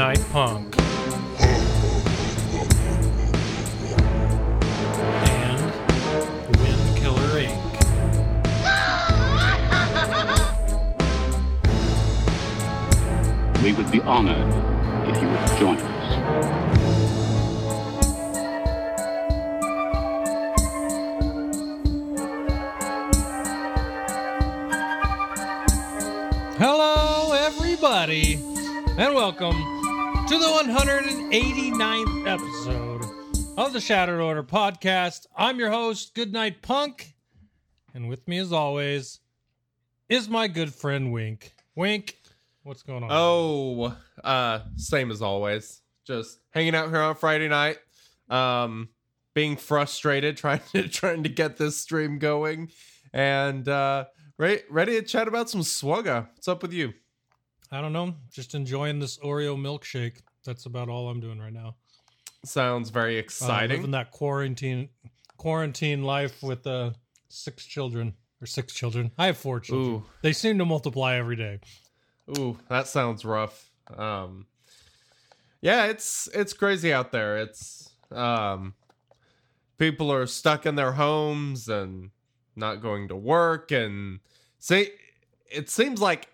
Goodnight Punk. And Wind Killer Inc. We would be honored if you would join us. 189th episode of the Shattered Order podcast. I'm your host, Goodnight Punk, and with me, as always, is my good friend Wink. Wink, what's going on? Oh, uh, same as always. Just hanging out here on Friday night. Um, being frustrated, trying to trying to get this stream going, and uh, ready ready to chat about some swugga. What's up with you? I don't know, just enjoying this Oreo milkshake. That's about all I'm doing right now. Sounds very Uh, exciting. living that quarantine quarantine life with uh, six children or six children. I have four children. Ooh. They seem to multiply every day. Ooh, that sounds rough. Um, yeah, it's it's crazy out there. It's um, people are stuck in their homes and not going to work, and say it seems like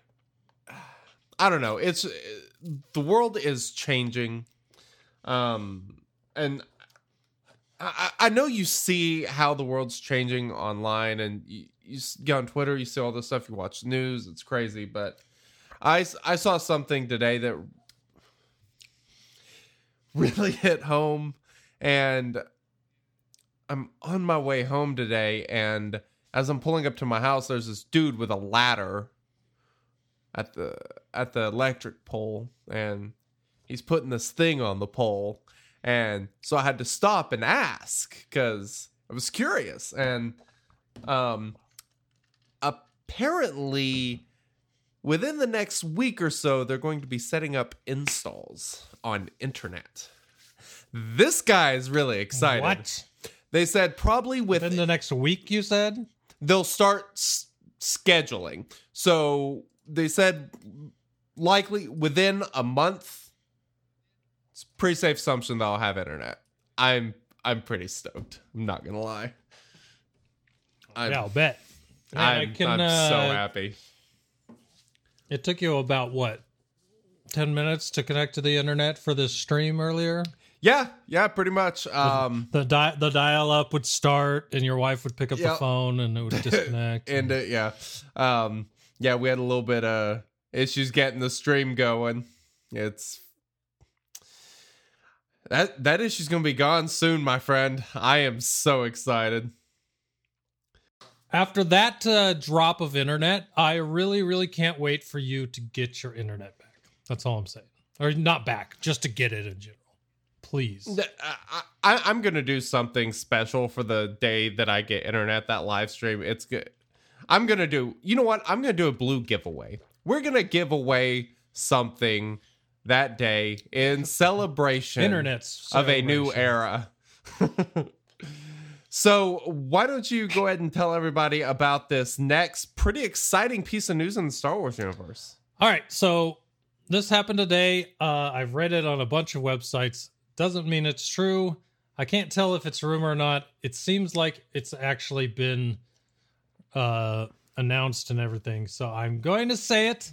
I don't know. It's the world is changing, um, and I, I know you see how the world's changing online, and you, you get on Twitter, you see all this stuff, you watch the news. It's crazy, but I I saw something today that really hit home and I'm on my way home today and as I'm pulling up to my house there's this dude with a ladder at the at the electric pole and he's putting this thing on the pole. And so I had to stop and ask cuz I was curious. And um apparently within the next week or so they're going to be setting up installs on internet. This guy is really excited. What? they said probably Within within the next week, you said? they'll start s- scheduling. So they said likely within a month it's a pretty safe assumption that I'll have internet i'm i'm pretty stoked i'm not gonna lie i'm, yeah, I'll bet. Man, I I'm, can, I'm so uh, happy It took you about what? 10 minutes to connect to the internet for this stream earlier? yeah yeah pretty much um The di- the dial up would start and your wife would pick up the phone and it would disconnect. and uh, yeah um yeah we had a little bit of issues getting the stream going it's that that issue's gonna be gone soon my friend i am so excited After that uh, drop of internet, I really, really can't wait for you to get your internet back. That's all I'm saying. Or not back, just to get it in general. Please. I, I, i'm gonna do something special for the day that i get internet that live stream it's good i'm gonna do you know what i'm gonna do a blue giveaway we're gonna give away something that day in celebration Internet's of a new era. so, why don't you go ahead and tell everybody about this next pretty exciting piece of news in the Star Wars universe? All right, so this happened today. Uh, I've read it on a bunch of websites. Doesn't mean it's true. I can't tell if it's a rumor or not. It seems like it's actually been uh, announced and everything. So I'm going to say it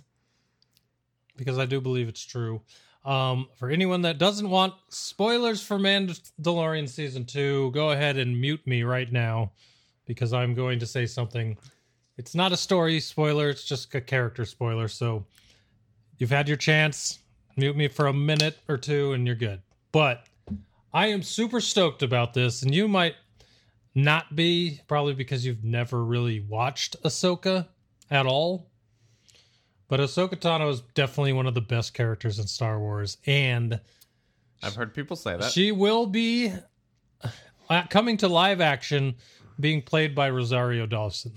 because I do believe it's true. Um, for anyone that doesn't want spoilers for Mandalorian season two, go ahead and mute me right now because I'm going to say something. It's not a story spoiler, it's just a character spoiler. So you've had your chance. Mute me for a minute or two and you're good. But I am super stoked about this, and you might not be, probably because you've never really watched Ahsoka. at all. But Ahsoka Tano is definitely one of the best characters in Star Wars, and I've heard people say that. she will be uh, coming to live action, being played by Rosario Dawson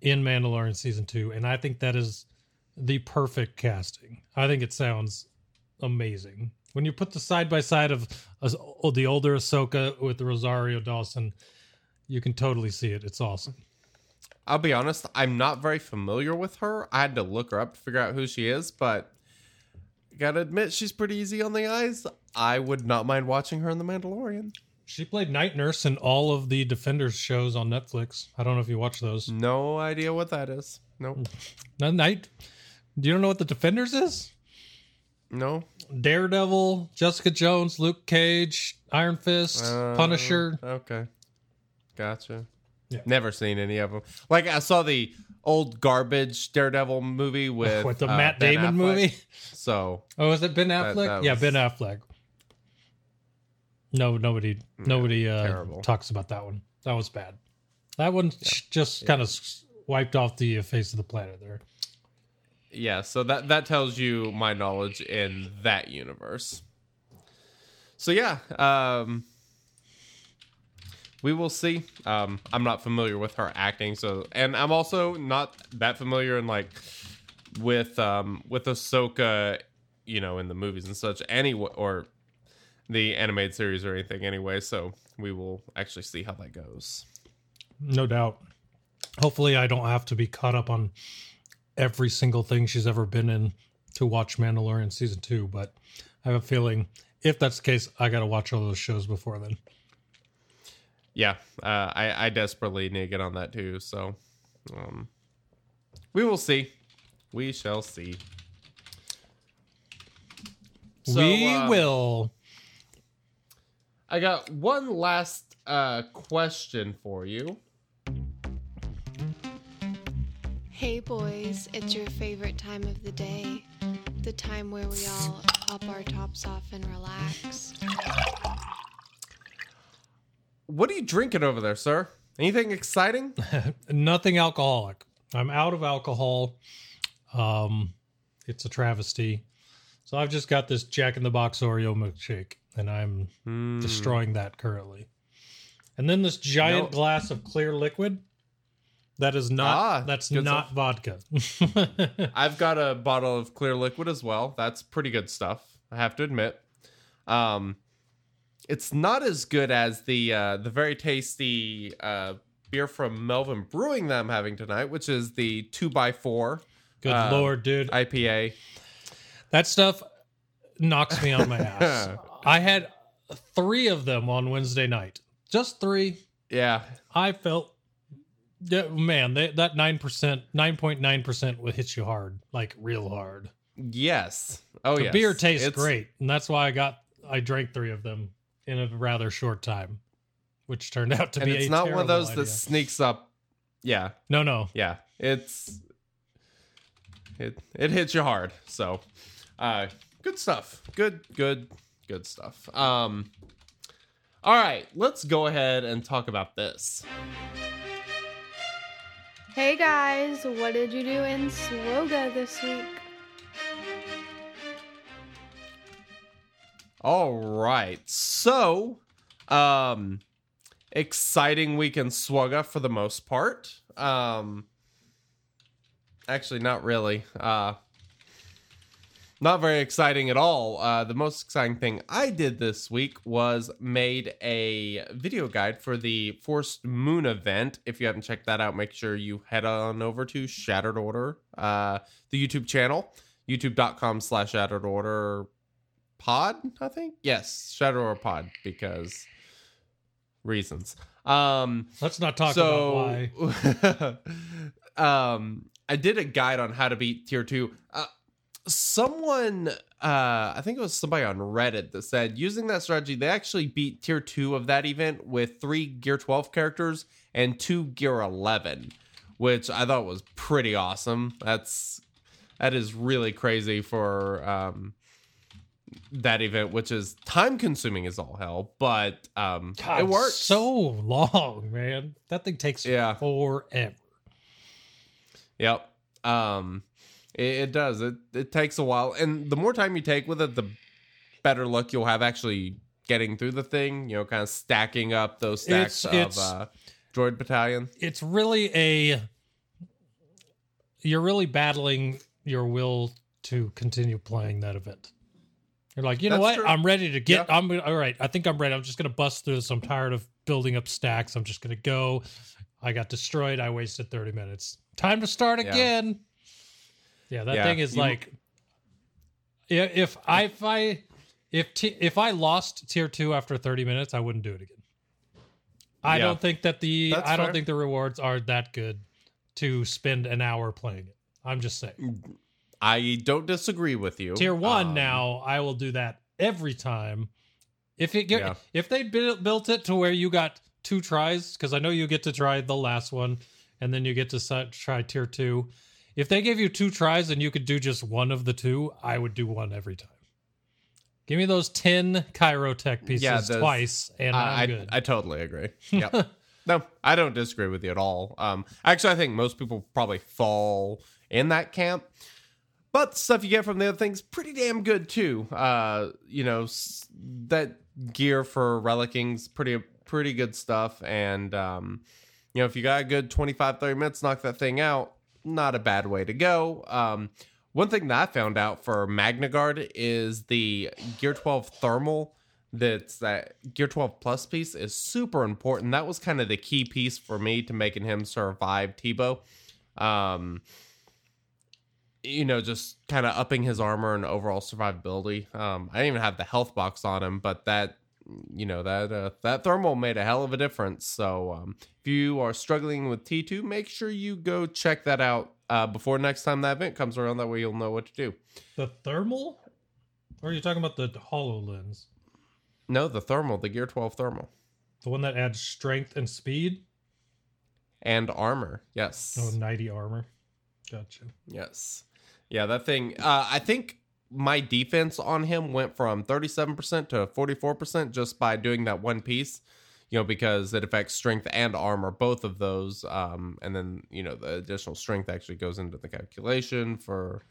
in Mandalorian season two, and I think that is the perfect casting. I think it sounds amazing when you put the side by side of uh, the older Ahsoka with Rosario Dawson. You can totally see it. It's awesome. I'll be honest, I'm not very familiar with her. I had to look her up to figure out who she is, but gotta admit she's pretty easy on the eyes. I would not mind watching her in The Mandalorian. She played Night Nurse in all of the Defenders shows on Netflix. I don't know if you watch those. No idea what that is. Nope. No, Night. Do you don't know what the Defenders is? No. Daredevil, Jessica Jones, Luke Cage, Iron Fist, Uh, Punisher. Okay. Gotcha. Yeah. Never seen any of them. Like I saw the old garbage Daredevil movie with With the uh, Matt Ben Damon Affleck. movie. So Oh, is it Ben Affleck? that yeah, was- Ben Affleck. No, nobody, nobody uh, talks about that one. That was bad. That one just kind of wiped off the face of the planet there. Yeah, so that that tells you my knowledge in that universe. So yeah, um we will see. Um I'm not familiar with her acting, so and I'm also not that familiar in like with um with Ahsoka, you know, in the movies and such anyway or the animated series or anything anyway, so we will actually see how that goes. No doubt. Hopefully, I don't have to be caught up on every single thing she's ever been in to watch Mandalorian season two. But I have a feeling if that's the case, I got to watch all those shows before then. yeah, uh, I, I desperately need to get on that too. So, um, we will see. We shall see. So, we uh, will. I got one last uh, question for you. Hey boys, it's your favorite time of the day. The time where we all pop our tops off and relax. What are you drinking over there, sir? Anything exciting? Nothing alcoholic. I'm out of alcohol. Um, it's a travesty. So I've just got this Jack in the Box Oreo milkshake, and I'm Hmm. destroying that currently. And then this giant No. glass of clear liquid. That is not. Ah, that's not stuff. vodka. I've got a bottle of clear liquid as well. That's pretty good stuff. I have to admit. Um, it's not as good as the uh, the very tasty uh, beer from Melvin Brewing that I'm having tonight, which is the two x four Good Uh, lord, dude. IPA. that stuff knocks me on my ass. I had three of them on Wednesday night. Just three. Yeah, I felt, yeah, man, they, that nine percent, nine point nine percent will hit you hard, like real hard. yes. Oh the beer tastes It's- great, and that's why I got, I drank three of them in a rather short time, which turned out to and be. it's not one of those that sneaks up. Yeah, No, no, yeah. It's it it hits you hard. So, uh, good stuff. Good, good, good stuff. Um, all right, let's go ahead and talk about this. Hey guys, what did you do in Swoga this week? All right, so, um, exciting week in Swugga for the most part. Um, actually, not really. Uh, not very exciting at all. Uh, the most exciting thing I did this week was made a video guide for the Forced Moon event. If you haven't checked that out, make sure you head on over to Shattered Order, uh, the YouTube channel, youtube.com slash Shattered Order pod, I think. Yes, Shattered Order pod, because reasons. Um, let's not talk so, about why. um, I did a guide on how to beat tier two. Uh, someone, uh, I think it was somebody on Reddit that said using that strategy, they actually beat tier two of that event with three Gear 12 characters and two Gear 11, which I thought was pretty awesome. That's that is really crazy for um that event, which is time consuming as all hell, but um God, it works. so long, man. That thing takes Yeah. forever. Yep. Um, it, it does. It it takes a while, and the more time you take with it, the better luck you'll have actually getting through the thing. You know, kind of stacking up those stacks It's- it's- of uh, droid battalion. it's really a you're really battling your will to continue playing that event. You're like, you know That's what? true. I'm ready to get. Yeah. I'm all right. I think I'm ready. I'm just gonna bust through this. I'm tired of building up stacks. I'm just gonna go. I got destroyed. I wasted 30 minutes. Time to start Yeah. again. Yeah, that Yeah, thing is you- like, i- if I if I if t- if I lost tier two after 30 minutes, I wouldn't do it again. I Yeah. don't think that the That's I don't fair. think the rewards are that good to spend an hour playing it. I'm just saying. I don't disagree with you. Tier one Um, now, I will do that every time. If it get, Yeah. if they built built it to where you got two tries, because I know you get to try the last one, and then you get to si- try tier two. If they gave you two tries and you could do just one of the two, I would do one every time. Give me those ten Kyrotech pieces Yeah, those- twice, and I'm I, good. I I totally agree. Yep. no, I don't disagree with you at all. Um, actually, I think most people probably fall in that camp. But the stuff you get from the other things pretty damn good too. Uh, you know s- that gear for relicing's pretty pretty good stuff, and um, you know if you got a good 25, 30 minutes, knock that thing out. Not a bad way to go. Um, one thing that I found out for Magna Guard is the Gear 12 thermal that's that Gear 12 plus piece is super important. That was kind of the key piece for me to making him survive Tebow. Um, you know, just kind of upping his armor and overall survivability. Um, I didn't even have the health box on him, but that you know that uh, that thermal made a hell of a difference. So um, if you are struggling with T2, make sure you go check that out uh, before next time that event comes around. That way you'll know what to do. the thermal, or are you talking about the Hololens, No, the thermal, the Gear 12 thermal the one that adds strength and speed? and armor. Yes. Oh, 90 armor. Gotcha. Yes. Yeah, that thing. Uh, I think my defense on him went from 37% to 44% just by doing that one piece, you know, because it affects strength and armor, both of those. Um, and then, you know, the additional strength actually goes into the calculation for,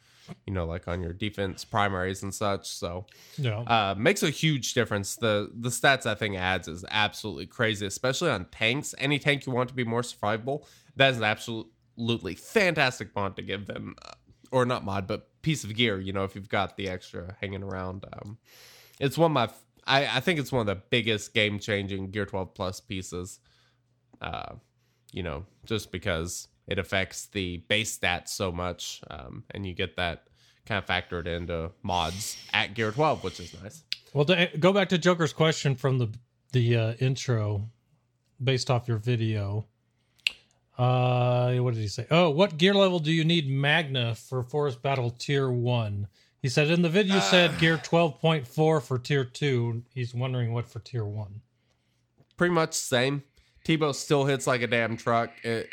you know, like on your defense primaries and such. So, Yeah. uh, makes a huge difference. The the stats that thing adds is absolutely crazy, especially on tanks. Any tank you want to be more survivable, that is an absolutely fantastic mod to give them, uh, or not mod, but piece of gear. You know, if you've got the extra hanging around, um, it's one of my. I think it's one of the biggest game changing Gear Twelve Plus pieces. Uh, you know, just because it affects the base stats so much, um, and you get that kind of factored into mods at Gear 12, which is nice. Well, to go back to Joker's question from the the uh, intro, based off your video. Uh, what did he say? Oh, what gear level do you need Magna for Forest Battle Tier One? He said in the video you said gear twelve point four for Tier Two. He's wondering what for Tier One. Pretty much same. Tebow still hits like a damn truck. It,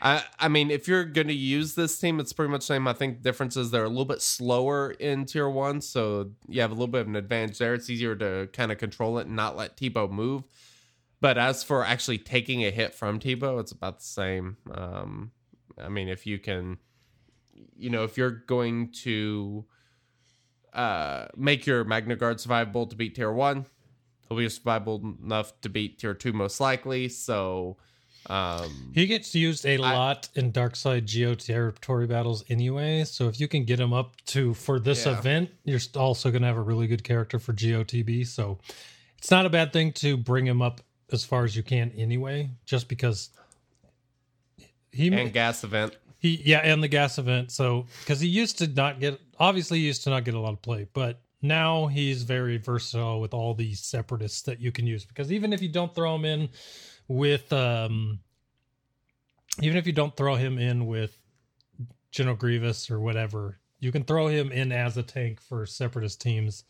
I I mean, if you're going to use this team, it's pretty much same. I think the difference is they're a little bit slower in tier one, so you have a little bit of an advantage there. It's easier to kind of control it and not let Tebow move. But as for actually taking a hit from Tebow, it's about the same. Um, I mean, if you can, you know, if you're going to uh, make your Magna Guard survivable to beat tier one, he'll be survivable enough to beat tier two most likely. So, um, He gets used a lot in Dark Side Geo territory battles anyway. So if you can get him up to for this Yeah. event, you're also going to have a really good character for GOTB. So it's not a bad thing to bring him up as far as you can anyway, just because he and gas event. he yeah, and the gas event. So because he used to not get obviously he used to not get a lot of play, but now he's very versatile with all these separatists that you can use. Because even if you don't throw him in with um even if you don't throw him in with General Grievous or whatever, you can throw him in as a tank for separatist teams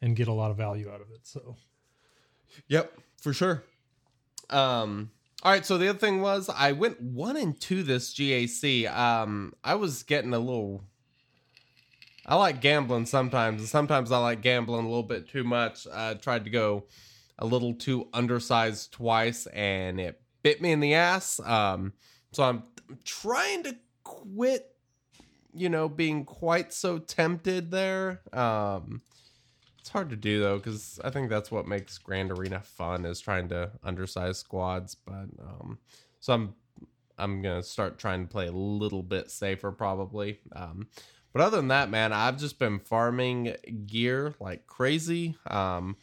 and get a lot of value out of it. So Yep, for sure. Um all right, so the other thing was I went one and two this GAC. Um I was getting a little I like gambling sometimes, and sometimes I like gambling a little bit too much. I tried to go a little too undersized twice and it bit me in the ass. Um so I'm trying to quit, you know, being quite so tempted there. Um, it's hard to do though, because I think that's what makes Grand Arena fun is trying to undersize squads. But um, so I'm I'm gonna start trying to play a little bit safer probably. Um, but other than that, man, I've just been farming gear like crazy. Um,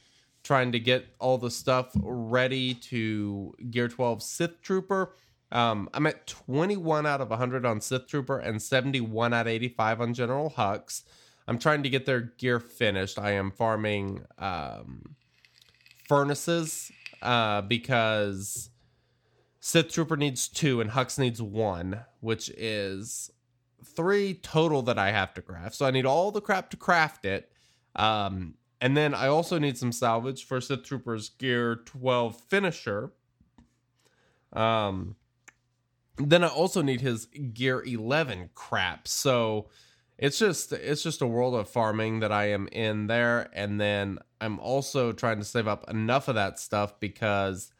trying to get all the stuff ready to Gear 12 Sith Trooper. Um, I'm at 21 out of 100 on Sith Trooper and 71 out of 85 on General Hux. I'm trying to get their gear finished. I am farming um, furnaces uh, because Sith Trooper needs two and Hux needs one, which is three total that I have to craft. So I need all the crap to craft it. Um, and then I also need some salvage for Sith Trooper's Gear 12 finisher. Um, then I also need his Gear 11 crap. So it's just it's just a world of farming that I am in there. And then I'm also trying to save up enough of that stuff because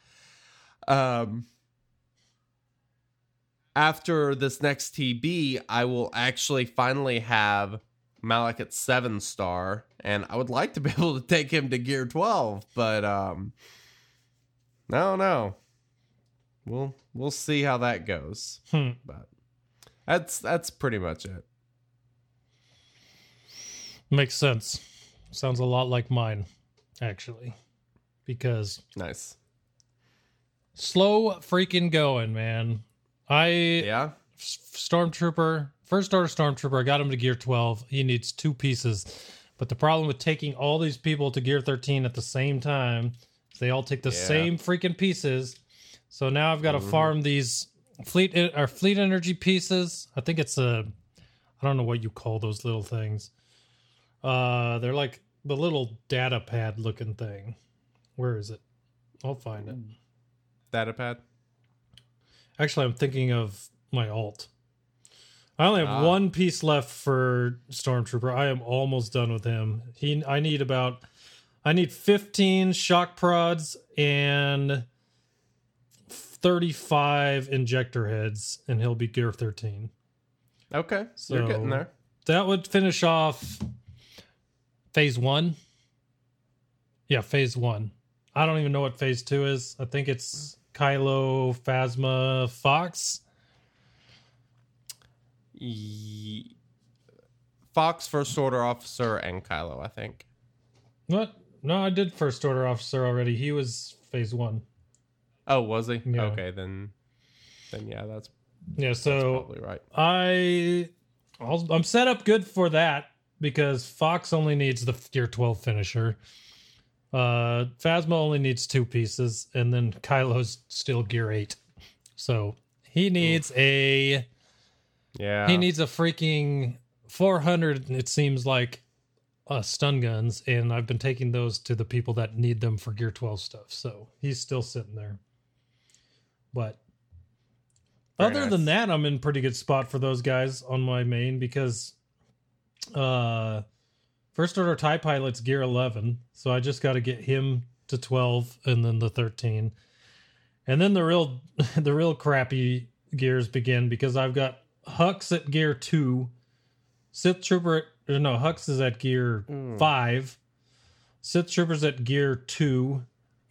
um after this next TB I will actually finally have Malak at 7 star. And I would like to be able to take him to gear 12 but um no no we'll we'll see how that goes. Hmm. but that's that's pretty much it Makes sense. Sounds a lot like mine, actually. Because nice slow freaking going, man. I yeah Stormtrooper, first order Stormtrooper, I got him to gear 12. He needs two pieces. But the problem with taking all these people to gear 13 at the same time is they all take the Yeah. same freaking pieces. So now I've got to Mhm. farm these fleet or fleet energy pieces. I think it's a I don't know what you call those little things. Uh they're like the little data pad looking thing. Where is it? I'll find it. data pad Actually, I'm thinking of my alt. I only have Ah. one piece left for Stormtrooper. I am almost done with him. He, I need about, I need 15 shock prods and 35 injector heads, and he'll be gear 13. okay so you're getting there That would finish off phase one. Yeah, phase one. I don't even know what phase two is. I think it's Kylo, Phasma, Fox. Ye- Fox first order officer and Kylo I think What? No, I did first order officer already. He was phase one. oh was he Yeah. okay then then yeah that's Yeah, so probably right I I'll, I'm set up good for that because Fox only needs the gear 12 finisher. Uh Phasma only needs two pieces and then Kylo's still gear 8. So he needs a yeah he needs a freaking 400 it seems like uh stun guns and I've been taking those to the people that need them for gear 12 stuff. So he's still sitting there. But Very other nice. than that, I'm in pretty good spot for those guys on my main because uh first order tie pilot's gear 11, so I just got to get him to 12 and then the 13. And then the real the real crappy gears begin because I've got Hux at gear 2, Sith Trooper at, no, Hux is at gear Mm. 5, Sith Troopers at gear 2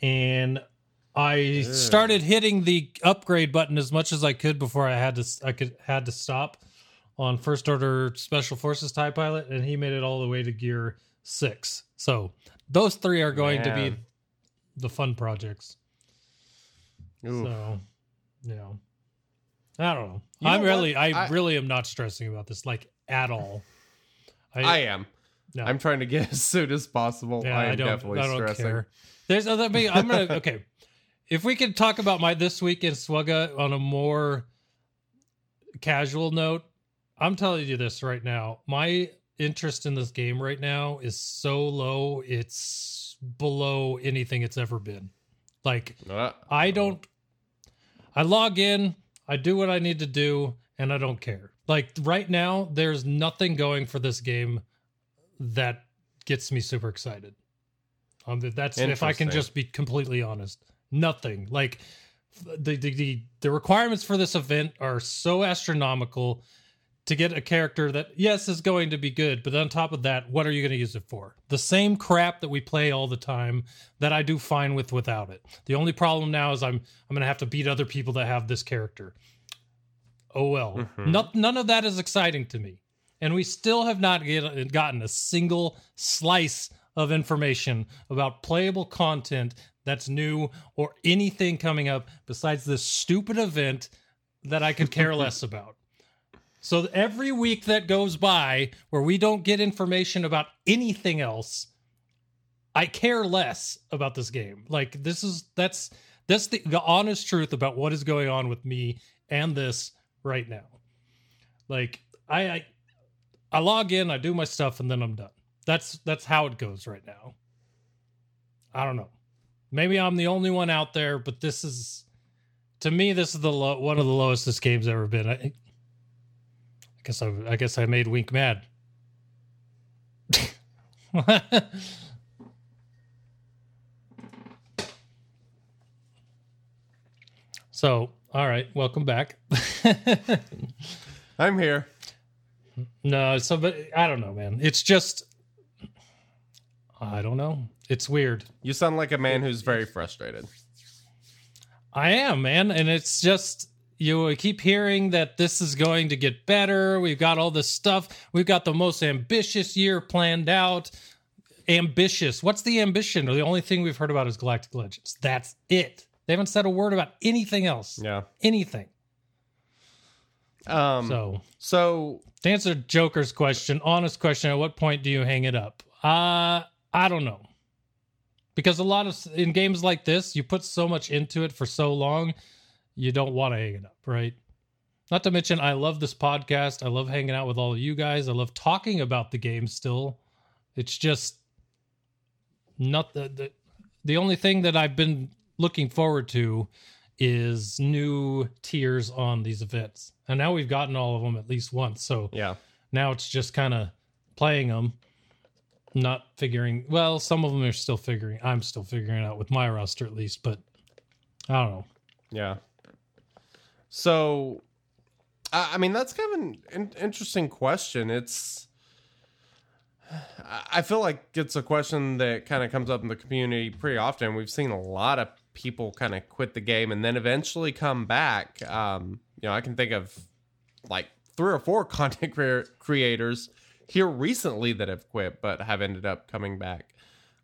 and I Ugh. started hitting the upgrade button as much as I could before I had to I could had to stop on first order special forces tie pilot and he made it all the way to gear 6. So those three are going to be the fun projects. Oof. So, you know, I don't know. You I'm know really. I, I- really am not stressing about this like at all. I am no. I'm trying to get as soon as possible Yeah, I am I definitely I don't stressing care. There's other. I mean, I'm gonna. Okay, if we could talk about my this week in Swugga on a more casual note, I'm telling you this right now. My interest in this game right now is so low. It's below anything it's ever been. Like Uh, I don't. I log in. I do what I need to do, and I don't care. Like right now, there's nothing going for this game that gets me super excited. Um, that's if I can just be completely honest. Nothing. Like the, the the the requirements for this event are so astronomical, to get a character that yes is going to be good, but on top of that, what are you going to use it for? The same crap that we play all the time that I do fine with without it. The only problem now is I'm I'm going to have to beat other people that have this character. Oh well. Mm-hmm. No, none of that is exciting to me. And we still have not get, gotten a single slice of information about playable content that's new or anything coming up besides this stupid event that I could care less about. So every week that goes by where we don't get information about anything else, I care less about this game. Like this is that's that's the, the honest truth about what is going on with me and this right now. Like I, I I log in, I do my stuff, and then I'm done. That's that's how it goes right now. I don't know. Maybe I'm the only one out there, but this is to me this is the low, one of the lowest this game's ever been. I, I guess I, I guess I made Wink mad. so, all right, welcome back. I'm here. no, so but I don't know, man. It's just I don't know. It's weird. You sound like a man who's very frustrated. I am, man, and it's just you keep hearing that this is going to get better. We've got all this stuff. We've got the most ambitious year planned out. Ambitious. What's the ambition? The only thing we've heard about is Galactic Legends. That's it. They haven't said a word about anything else. Yeah. Anything. Um. So, So to answer Joker's question, honest question, at what point do you hang it up? Uh, I don't know. Because a lot of in games like this, you put so much into it for so long, you don't want to hang it up, right? Not to mention, I love this podcast. I love hanging out with all of you guys. I love talking about the game still. It's just not the, the the only thing that I've been looking forward to is new tiers on these events. And now we've gotten all of them at least once. So yeah. now it's just kind of playing them, not figuring. Well, some of them are still figuring. I'm still figuring it out with my roster at least, but I don't know. Yeah. So, I mean, that's kind of an interesting question. It's, I- feel like it's a question that kind of comes up in the community pretty often. We've seen a lot of people kind of quit the game and then eventually come back. Um, you know, I can think of like three or four content crea- creators here recently that have quit but have ended up coming back.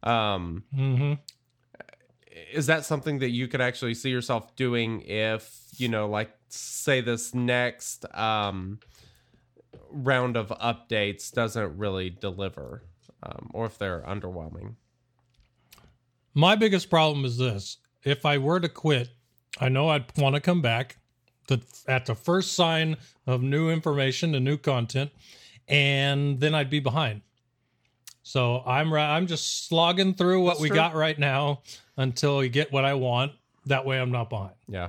Um, hmm is that something that you could actually see yourself doing if you know like say this next um round of updates doesn't really deliver um, or if they're underwhelming My biggest problem is this: if I were to quit, I know I'd want to come back the, at the first sign of new information and new content, and then I'd be behind. So I'm I'm just slogging through what That's we true. got right now until we get what I want. That way, I'm not behind. yeah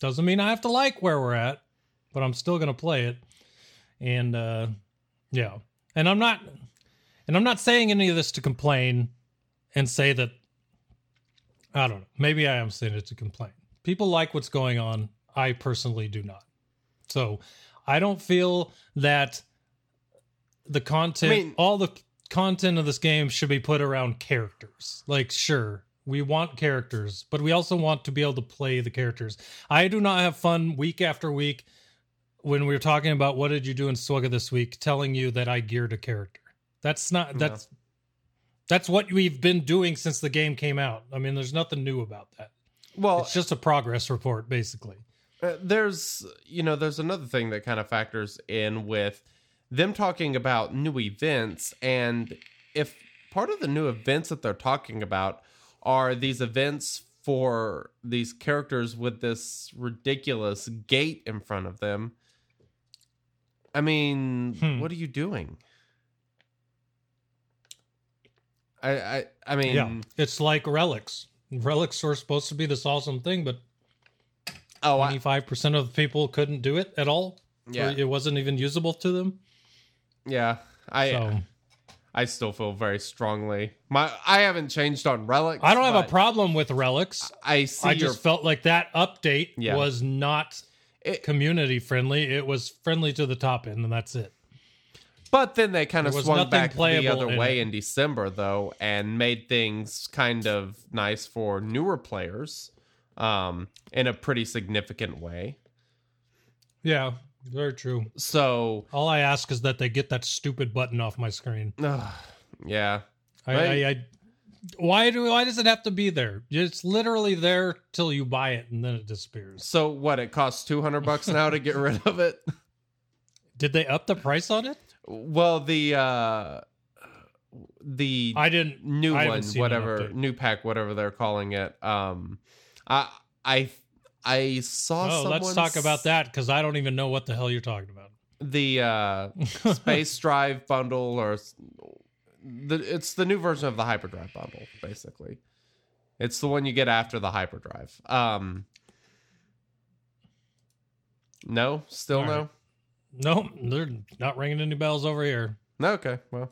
Doesn't mean I have to like where we're at, but I'm still gonna play it. And uh yeah. And I'm not and I'm not saying any of this to complain and say that I don't know. Maybe I am saying it to complain. People like what's going on. I personally do not. So I don't feel that the content I mean- all the content of this game should be put around characters. Like sure, we want characters, but we also want to be able to play the characters. I do not have fun week after week when we are talking about what did you do in Swugga this week, telling you that I geared a character. That's not that's that's what we've been doing since the game came out. I mean, there's nothing new about that. well It's just a progress report, basically. Uh, there's you know there's another thing that kind of factors in with them talking about new events and if part of the new events that they're talking about are these events for these characters with this ridiculous gate in front of them i mean Hmm. what are you doing i i i mean yeah, it's like relics. Relics were supposed to be this awesome thing, but oh twenty five percent of the people couldn't do it at all. Yeah. It wasn't even usable to them. yeah i So I still feel very strongly. My I haven't changed on relics. I don't have a problem with relics. I see I your. just felt like that update Yeah. was not It- community friendly. It was friendly to the top end, and that's it. But then they kind of swung back the other in way it. in December, though, and made things kind of nice for newer players um, in a pretty significant way. Yeah, very true. So, All I ask is that they get that stupid button off my screen. yeah. I, Right. I, I why do why does it have to be there? It's literally there till you buy it and then it disappears. So, what? It costs 200 bucks now to get rid of it? Did they up the price on it? Well, the uh, the I didn't. new I one, haven't seen an whatever new pack, whatever they're calling it. Um, I I I saw. Oh, let's talk about that because I don't even know what the hell you're talking about. The uh, space drive bundle, or the it's the new version of the hyperdrive bundle, basically. It's the one you get after the hyperdrive. Um, no, still All no. right. No, they're not ringing any bells over here. No, okay. Well,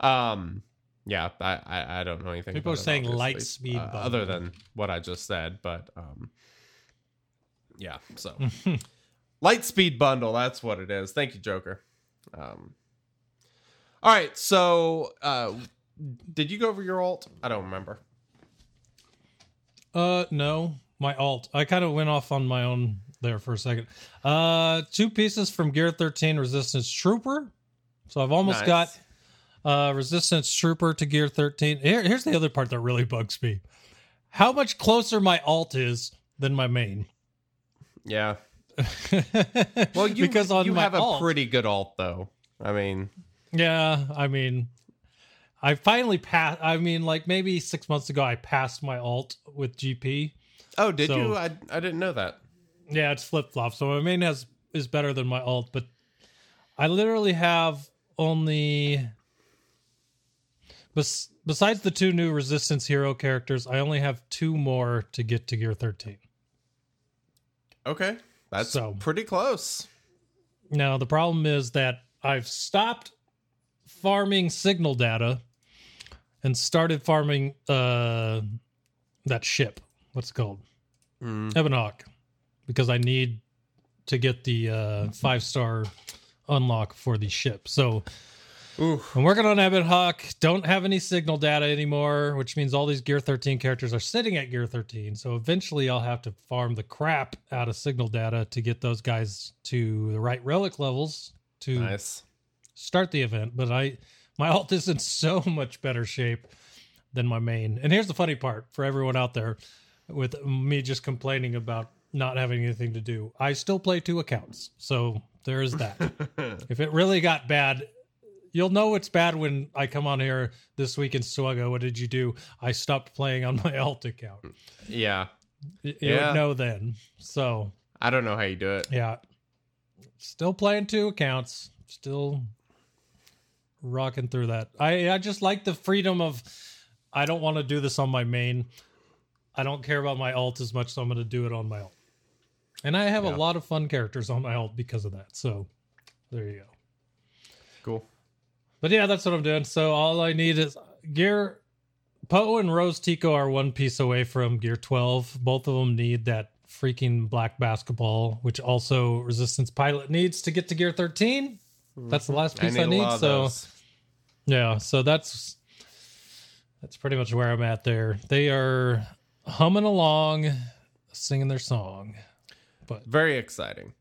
um, yeah, I I, I don't know anything. People about are saying light speed uh, other than what I just said, but um, yeah. So light speed bundle. That's what it is. Thank you, Joker. Um, all right. So, uh, did you go over your alt? I don't remember. Uh, no, my alt. I kind of went off on my own there for a second. Uh, two pieces from Gear 13 Resistance Trooper. So I've almost Nice. got uh Resistance Trooper to Gear 13. Here, here's the other part that really bugs me. How much closer my alt is than my main. Yeah. Well, you because on you have a pretty good alt, though. I mean, Yeah, I mean, I finally passed. I mean, like maybe six months ago, I passed my alt with GP. oh, did So- you? I I didn't know that. Yeah, it's flip flop. So my main has is better than my alt, but I literally have only. Bes- besides the two new Resistance hero characters, I only have two more to get to Gear 13. Okay, that's So- pretty close. Now, the problem is that I've stopped farming signal data and started farming uh that ship. What's it called? Mm. Ebonhawk. Because I need to get the uh five star unlock for the ship. So Ooh. I'm working on Ebonhawk. Don't have any signal data anymore, which means all these Gear 13 characters are sitting at Gear 13. So eventually I'll have to farm the crap out of signal data to get those guys to the right relic levels to Nice. start the event. But I my alt is in so much better shape than my main. And here's the funny part for everyone out there with me just complaining about not having anything to do. I still play two accounts. So there is that. if it really got bad, you'll know it's bad when I come on here this week in Swuggo. What did you do? I stopped playing on my alt account. Yeah. You Yeah. would know then. So I don't know how you do it. yeah. Still playing two accounts. Still rocking through that. I I just like the freedom of I don't want to do this on my main. I don't care about my alt as much, so I'm going to do it on my alt. And I have Yeah. a lot of fun characters on my alt because of that. So there you go. Cool. But yeah, that's what I'm doing. So all I need is gear. Poe and Rose Tico are one piece away from gear 12. Both of them need that freaking black basketball, which also Resistance Pilot needs to get to gear 13. That's the mm-hmm. last piece I need. lot of So yeah, so that's that's pretty much where I'm at there. They are humming along, singing their song. But very exciting.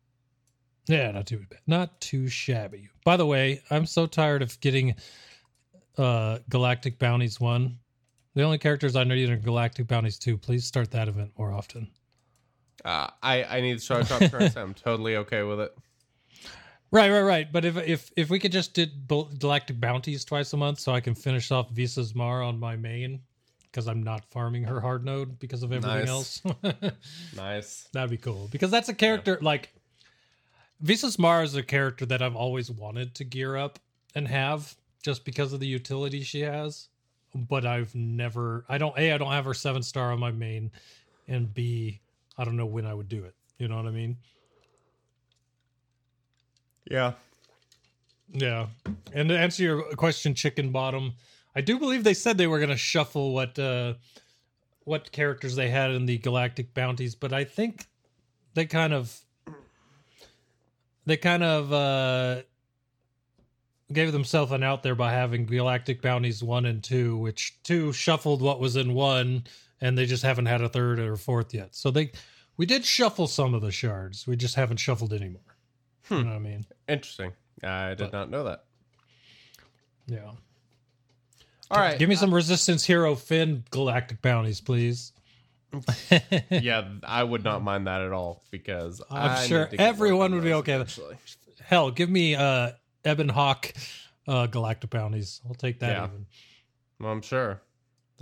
Yeah, not too bad. Not too shabby. By the way, I'm so tired of getting uh Galactic Bounties 1. The only characters I need are Galactic Bounties 2. Please start that event more often. Uh, I I need to show drop currency. I'm totally okay with it. Right, right, right. But if if if we could just did Galactic Bounties twice a month so I can finish off Visas Marr on my main because I'm not farming her hard node because of everything Nice. else. Nice. That'd be cool because that's a character like Visas Marr is a character that I've always wanted to gear up and have just because of the utility she has. But I've never, I don't, A, I don't have her seven star on my main, and B, I don't know when I would do it. You know what I mean? Yeah. Yeah. And to answer your question, Chicken Bottom, I do believe they said they were going to shuffle what uh what characters they had in the Galactic Bounties, but I think they kind of they kind of uh gave themselves an out there by having Galactic Bounties one and two, which two shuffled what was in one, and they just haven't had a third or fourth yet. So they we did shuffle some of the shards. We just haven't shuffled anymore. You know what I mean? Interesting. I did But- not know that. Yeah. All right. Give me some Resistance Hero Finn Galactic Bounties, please. Yeah, I would not mind that at all because I'm I sure need to get everyone would be okay eventually. Hell, give me uh Ebon Hawk uh Galactic Bounties. I'll take that Yeah. even. Well, I'm sure.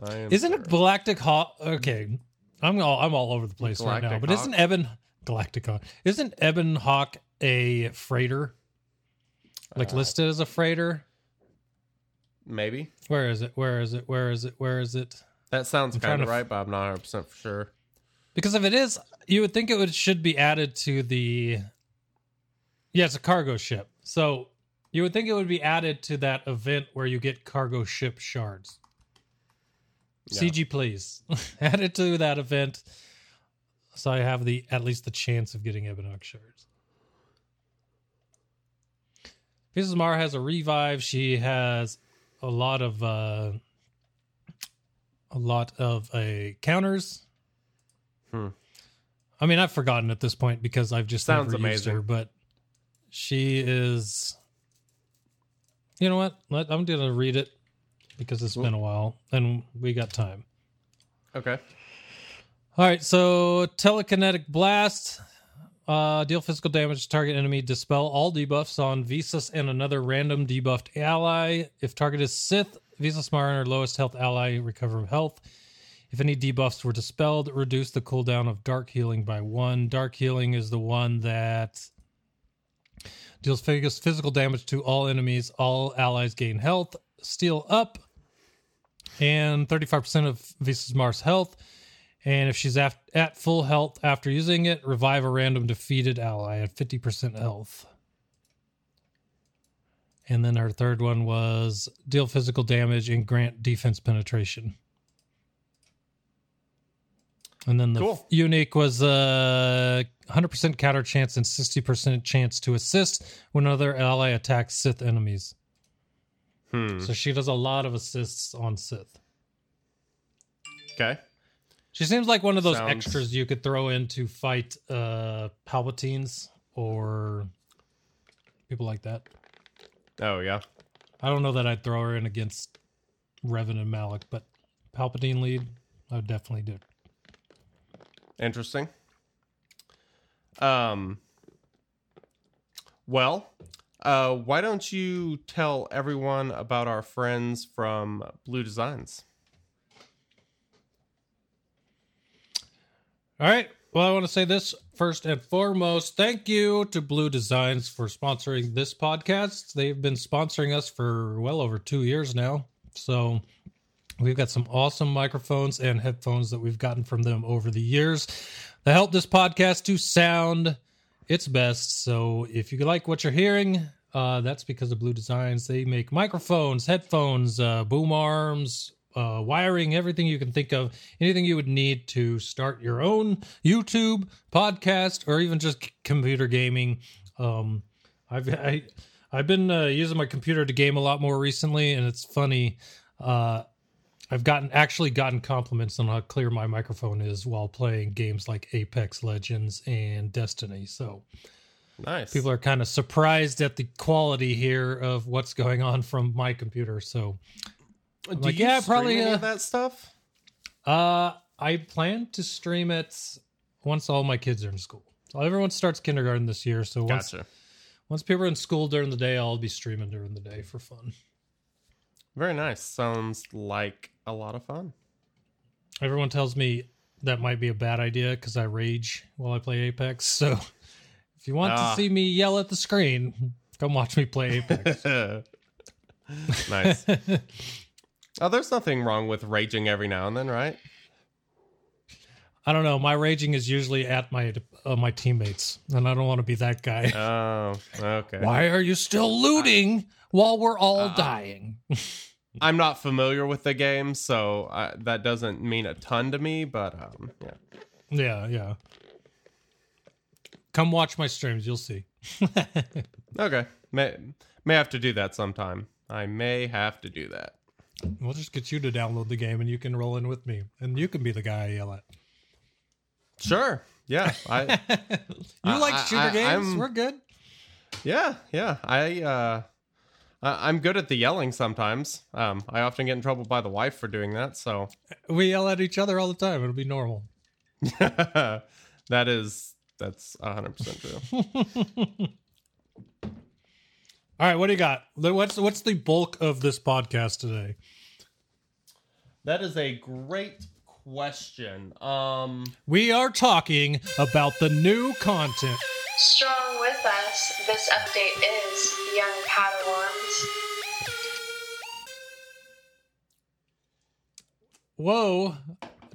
I am Isn't sure. it Galactic Hawk? Okay, I'm all I'm all over the place right now. Galactic But Hawk? isn't Ebon Galactic Hawk? Isn't Ebon Hawk a freighter? Like Uh, listed as a freighter? Maybe Where is it? Where is it? Where is it? Where is it? That sounds kind of right, but I'm not 100 percent for sure. Because if it is, you would think it would should be added to the. Yeah, it's a cargo ship. So you would think it would be added to that event where you get cargo ship shards. Yeah. CG, please add it to that event, so I have the at least the chance of getting Ebon Hawk shards. Visas Marr has a revive. She has a lot of uh, a lot of uh, counters. Hmm. I mean, I've forgotten at this point because I've just Sounds never used amazing. her, but she is. You know what? Let, I'm gonna read it because it's been a while and we got time. Okay. All right, so telekinetic blast. Uh, deal physical damage to target enemy. Dispel all debuffs on Visas and another random debuffed ally. If target is Sith, Visas and or lowest health ally recover health. If any debuffs were dispelled, reduce the cooldown of Dark Healing by one. Dark Healing is the one that deals physical damage to all enemies. All allies gain health. Steal up and 35% of Visas Marr's health. And if she's at full health after using it, revive a random defeated ally at 50% health. And then our third one was deal physical damage and grant defense penetration. And then the Cool. f- unique was uh, 100% counter chance and 60% chance to assist when another ally attacks Sith enemies. Hmm. So she does a lot of assists on Sith. Okay. She seems like one of those Sounds- extras you could throw in to fight uh Palpatines or people like that. Oh yeah. I don't know that I'd throw her in against Revan and Malak, but Palpatine lead, I would definitely do. Interesting. Um. Well, uh, why don't you tell everyone about our friends from Blue Designs? All right. Well, I want to say this first and foremost. Thank you to Blue Designs for sponsoring this podcast. They've been sponsoring us for well over two years now. So we've got some awesome microphones and headphones that we've gotten from them over the years that help this podcast to sound its best. So if you like what you're hearing, uh, that's because of Blue Designs. They make microphones, headphones, uh, boom arms, uh, wiring, everything you can think of, anything you would need to start your own YouTube podcast or even just c- computer gaming. Um, I've I, I've been uh, using my computer to game a lot more recently, and it's funny. Uh, I've gotten actually gotten compliments on how clear my microphone is while playing games like Apex Legends and Destiny. So Nice. people are kind of surprised at the quality here of what's going on from my computer. So Do like, you yeah, probably, any uh, of that stuff. Uh, I plan to stream it once all my kids are in school. So everyone starts kindergarten this year, so once Gotcha. once people are in school during the day, I'll be streaming during the day for fun. Very nice. Sounds like a lot of fun. Everyone tells me that might be a bad idea because I rage while I play Apex. So if you want Ah. to see me yell at the screen, come watch me play Apex. nice. oh, there's nothing wrong with raging every now and then, right? I don't know. My raging is usually at my uh, my teammates, and I don't want to be that guy. Oh, okay. Why are you still looting while we're all Uh, dying? I'm not familiar with the game, so uh, that doesn't mean a ton to me. But um, yeah, Yeah, yeah. Come watch my streams, you'll see. Okay. May may have to do that sometime. I may have to do that. We'll just get you to download the game and you can roll in with me. And you can be the guy I yell at. Sure. Yeah. I You I- like shooter I- games? I'm- We're good. Yeah, yeah. I uh I'm good at the yelling sometimes. Um I often get in trouble by the wife for doing that, so We yell at each other all the time. It'll be normal. that is that's 100% true. All right, what do you got? What's what's the bulk of this podcast today? that is a great question. Um We are talking about the new content. Strong with us, this update is Young Padawans. Whoa.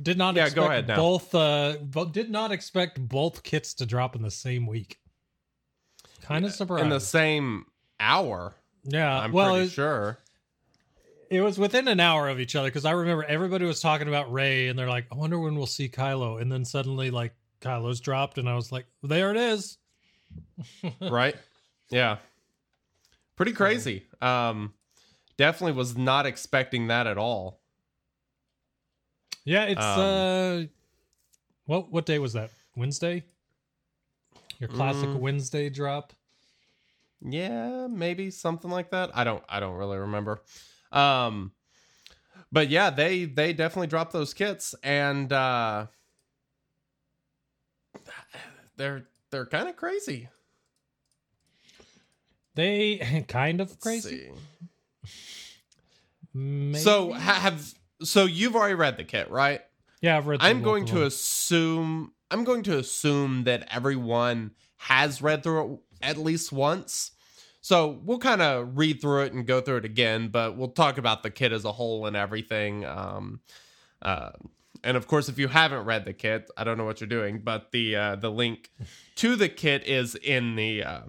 Did not Yeah, expect go ahead now. both uh bo- did not expect both kits to drop in the same week. Kind of surprised. in the same hour, yeah, I'm well, pretty sure. it was within an hour of each other because I remember everybody was talking about Rey and they're like, I wonder when we'll see Kylo. And then suddenly, like, Kylo's dropped, and I was like, there it is. right? Yeah. Pretty crazy. Um definitely was not expecting that at all. Yeah, it's Um, uh what what day was that? Wednesday? Your classic Mm. Wednesday drop? Yeah, maybe something like that. I don't I don't really remember. Um but yeah, they they definitely dropped those kits and uh they're they're kind of crazy. They kind of crazy. So have so you've already read the kit, right? yeah, I've read I'm going to them. assume I'm going to assume that everyone has read through it at least once. So we'll kind of read through it and go through it again, but we'll talk about the kit as a whole and everything. Um, uh, and of course, if you haven't read the kit, I don't know what you're doing, but the uh, the link to the kit is in the uh,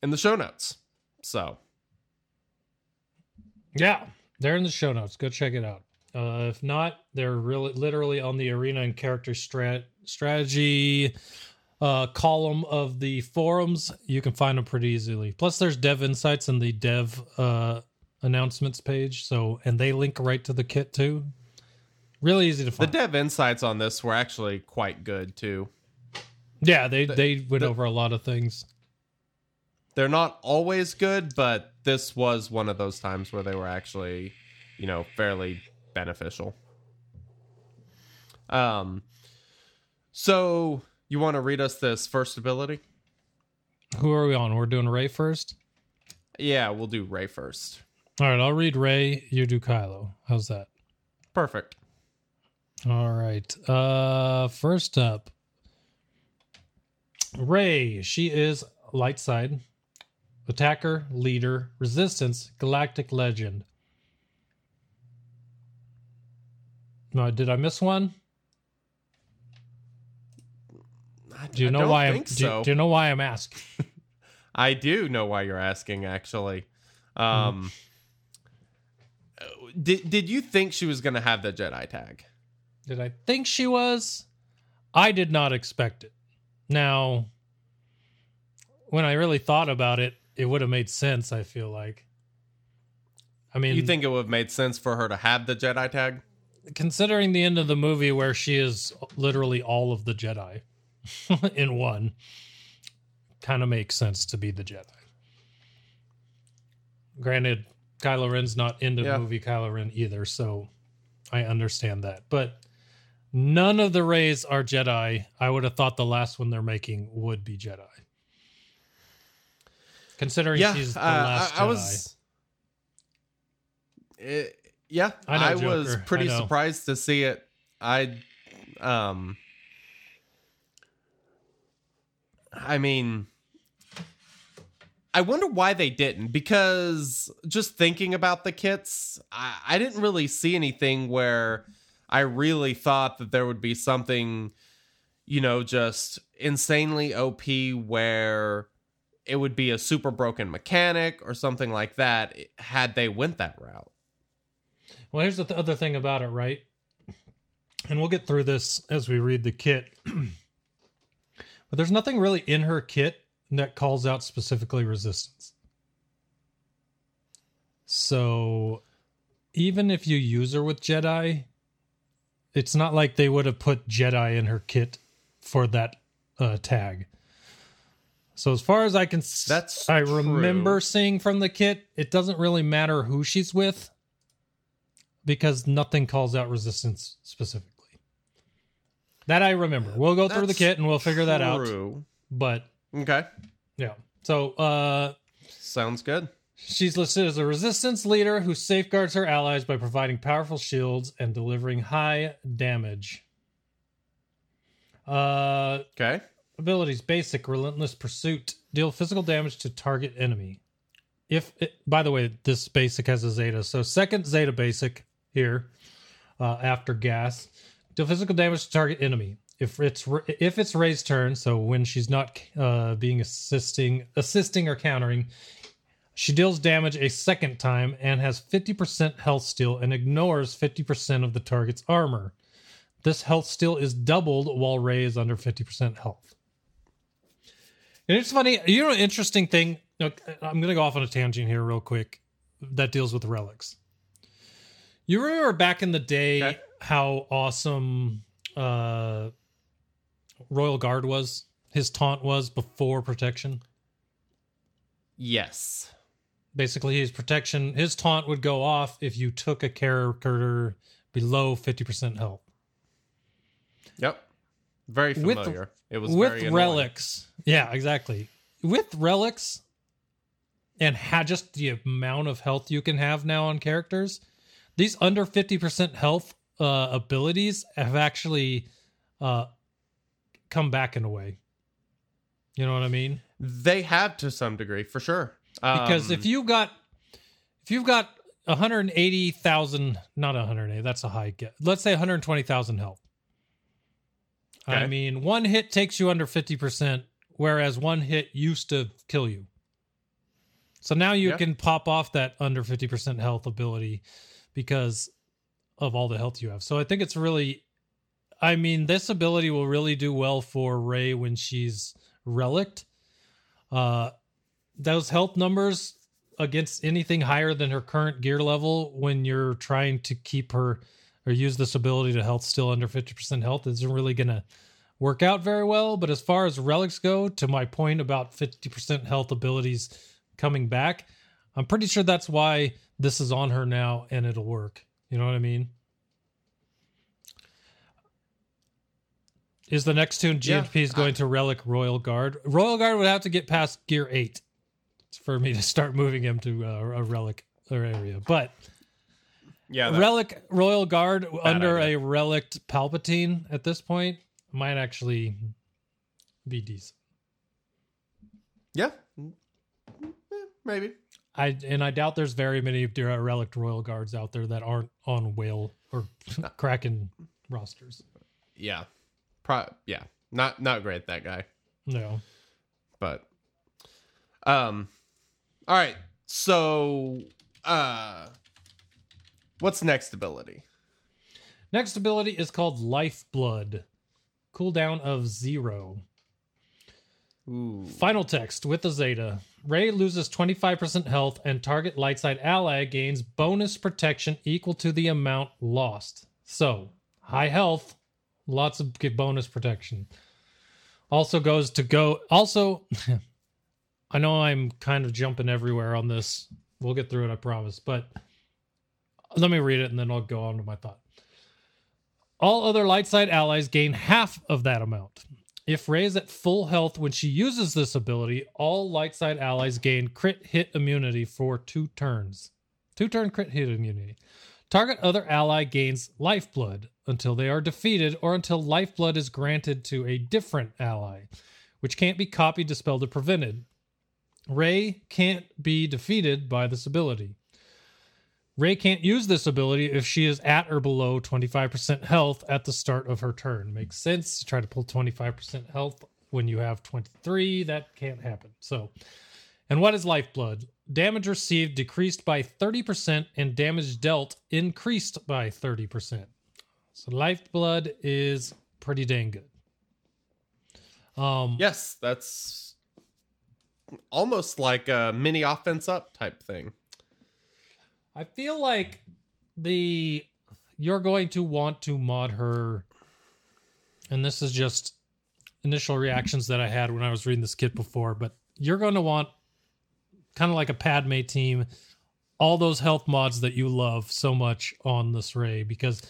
in the show notes. So Yeah, they're in the show notes. Go check it out. Uh, if not, they're really literally on the arena and character strat strategy uh, column of the forums. You can find them pretty easily. Plus, there's dev insights in the dev uh, announcements page. So, and they link right to the kit too. Really easy to find. the dev insights on this were actually quite good too. yeah, they they went the- over a lot of things. they're not always good, but this was one of those times where they were actually, you know, fairly beneficial. Um so you want to read us this first ability? Who are we on? We're doing Rey first. Yeah, we'll do Rey first. All right, I'll read Rey. You do Kylo. How's that? Perfect. All right. Uh first up. Rey, she is light side. Attacker, leader, resistance, galactic legend. No, did I miss one? I, Do you I know don't why I'm think do, do you know why I'm asking? I do know why you're asking actually. Um did did you think she was going to have the Jedi tag? Did I think she was? I did not expect it. Now, when I really thought about it, it would have made sense, I feel like. I mean, You think it would have made sense for her to have the Jedi tag? considering the end of the movie where she is literally all of the Jedi in one, kind of makes sense to be the Jedi. Granted, Kylo Ren's not into Yeah. movie Kylo Ren either, so I understand that. But none of the Reys are Jedi. I would have thought the last one they're making would be Jedi. Considering she's the uh, last I, I Jedi. was. It, yeah, I know, I, was pretty I surprised to see it. I, um, I mean, I wonder why they didn't. Because just thinking about the kits, I, I didn't really see anything where I really thought that there would be something, you know, just insanely OP where it would be a super broken mechanic or something like that had they went that route. Well, here's the th- other thing about it, right? And we'll get through this as we read the kit. but there's nothing really in her kit that calls out specifically resistance. So even if you use her with Jedi, it's not like they would have put Jedi in her kit for that uh, tag. So as far as I can, s- That's I true. remember seeing from the kit, it doesn't really matter who she's with because nothing calls out resistance specifically. That I remember. We'll go through the kit and we'll figure that out. True. But Okay. yeah. So uh Sounds good. she's listed as a resistance leader who safeguards her allies by providing powerful shields and delivering high damage. Uh Okay. abilities basic relentless pursuit deal physical damage to target enemy. If it, by the way, this basic has a zeta. So second zeta basic here uh, after gas deal physical damage to target enemy. If it's if it's Rey's turn, so when she's not uh, being assisting assisting or countering, she deals damage a second time and has 50% health steal and ignores 50% of the target's armor. This health steal is doubled while Rey is under 50% health. And it's funny, you know, interesting thing. I'm going to go off on a tangent here, real quick, that deals with relics. You remember back in the day Okay. How awesome uh, Royal Guard was? His taunt was before protection. Yes. Basically, his protection, his taunt would go off if you took a character below 50% health. Yep. Very With- familiar. it was with very relics yeah exactly with relics and ha- just the amount of health you can have now on characters these under 50% health uh, abilities have actually uh, come back in a way. You know what i mean? They have to some degree, for sure. because Um, if you got if you've got 180,000 not 180 that's a high get let's say 120,000 health I mean one hit takes you under 50% whereas one hit used to kill you. So now you Yeah. can pop off that under 50% health ability because of all the health you have. So I think it's really I mean this ability will really do well for Rey when she's relict. Uh those health numbers against anything higher than her current gear level when you're trying to keep her or use this ability to health still under 50% health isn't really going to work out very well. But as far as relics go to my point about 50% health abilities coming back i'm pretty sure that's why this is on her now and it'll work you know what i mean is the next tune Yeah. GMP is going to relic royal guard royal guard would have to get past gear 8 for me to start moving him to uh, a relic or area but yeah, that- relic royal guard under idea. a relict palpatine at this point might actually be decent yeah, Mm, eh, maybe. I and i doubt there's very many relic royal guards out there that aren't on whale or kraken rosters. Yeah, Pro- yeah, not not great that guy, no. But um, all right. So, uh, what's next ability? next ability is called lifeblood cooldown of zero. Ooh, Final text with the Zeta. Rey loses 25% health and target light side ally gains bonus protection equal to the amount lost. So, high health, lots of bonus protection. Also goes to go. Also, I know I'm kind of jumping everywhere on this. We'll get through it, I promise. But let me read it and then I'll go on to my thought. All other light side allies gain half of that amount. If Rey is at full health when she uses this ability, all light side allies gain crit hit immunity for two turns. Two turn crit hit immunity. Target other ally gains lifeblood until they are defeated or until lifeblood is granted to a different ally, which can't be copied, dispelled, or prevented. Rey can't be defeated by this ability. Rey can't use this ability if she is at or below 25% health at the start of her turn. Makes sense to try to pull 25% health when you have 23. That can't happen. So, and what is lifeblood? Damage received decreased by 30% and damage dealt increased by 30%. So, lifeblood is pretty dang good. Um, yes, that's almost like a mini offense up type thing. I feel like the you're going to want to mod her, and this is just initial reactions that I had when I was reading this kit before, but you're going to want kind of like a Padme team, all those health mods that you love so much on this Rey because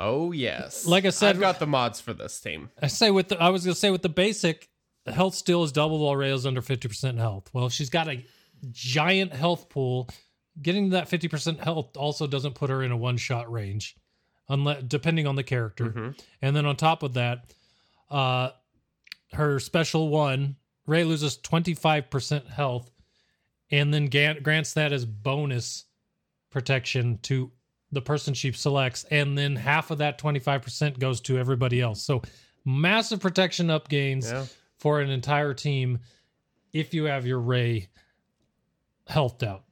Oh yes. Like I said- I've got the mods for this team. I say with the I was gonna say with the basic health still is double while Rey is under fifty percent health. Well, she's got a giant health pool, getting that fifty percent health also doesn't put her in a one shot range, unless depending on the character. Mhm. And then on top of that, uh, her special one Rey loses twenty five percent health, and then grants that as bonus protection to the person she selects, and then half of that 25% goes to everybody else. So massive protection up gains Yeah. for an entire team if you have your Rey healthed out.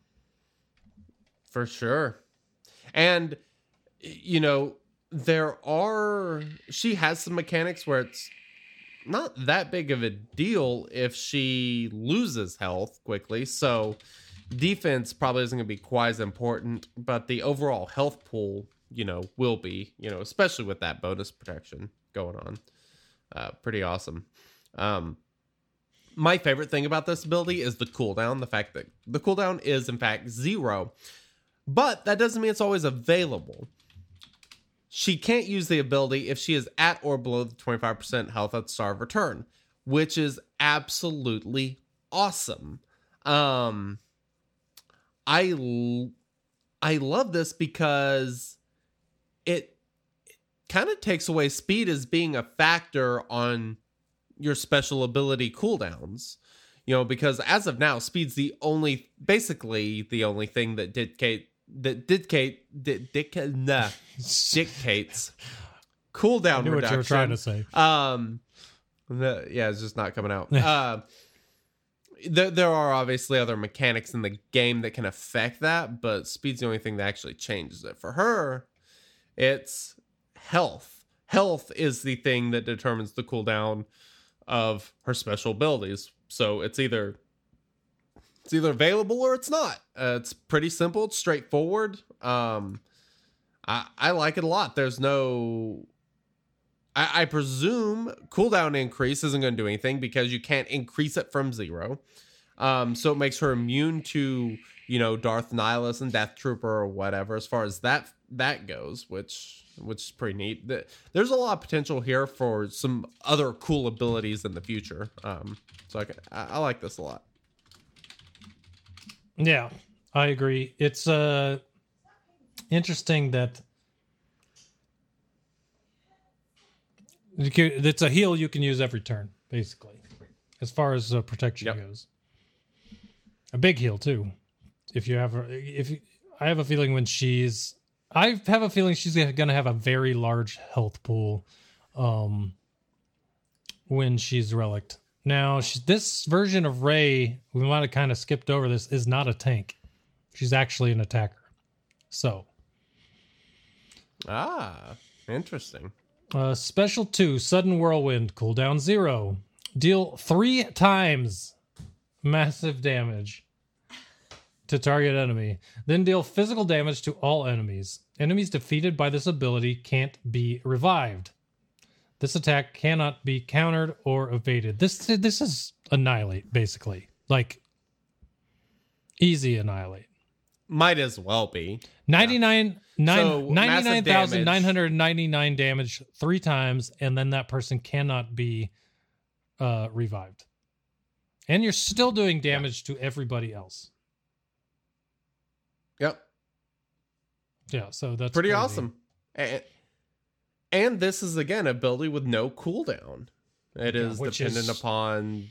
For sure. And you know, there are she has some mechanics where it's not that big of a deal if she loses health quickly. So defense probably isn't going to be quite as important, but the overall health pool, you know, will be, you know, especially with that bonus protection going on. Uh pretty awesome. Um my favorite thing about this ability is the cooldown, the fact that the cooldown is in fact 0. But that doesn't mean it's always available. She can't use the ability if she is at or below the 25% health at the start of her turn, which is absolutely awesome. Um I l- I love this because it, it kind of takes away speed as being a factor on your special ability cooldowns. You know, because as of now, speed's the only, basically the only thing that dictate that dictate that dictate nah, dictates cooldown I knew what reduction. you were trying to say. Um, the, yeah, it's just not coming out. uh, there, there are obviously other mechanics in the game that can affect that, but speed's the only thing that actually changes it. For her, it's health. Health is the thing that determines the cooldown of her special abilities. So it's either it's either available or it's not. Uh, it's pretty simple. It's straightforward. Um, I I like it a lot. There's no I, I presume cooldown increase isn't going to do anything because you can't increase it from zero. Um, so it makes her immune to you know Darth Nihilus and Death Trooper or whatever as far as that that goes, which which is pretty neat. There's a lot of potential here for some other cool abilities in the future. Um, so I, ca- I, I like this a lot. Yeah, I agree. It's uh interesting that can- it's a heal you can use every turn, basically, as far as uh, protection Yep. goes. A big heal too. If you have, a, if you, I have a feeling when she's, I have a feeling she's going to have a very large health pool, um, when she's relicked. Now, she, this version of Rey, we might have kind of skipped over this, is not a tank. She's actually an attacker. So, Ah, interesting. uh, special two, sudden whirlwind, cooldown zero. Deal three times massive damage to target enemy. Then deal physical damage to all enemies. Enemies defeated by this ability can't be revived. This attack cannot be countered or evaded. This this is annihilate basically, like easy annihilate. Might as well be. 99 So, nine, massive 99,999 damage three times, and then that person cannot be uh, revived. And you're still doing damage to everybody else. Yep. Yeah, so that's pretty crazy. awesome. And, and this is again a ability with no cooldown. It Yeah, is dependent is- upon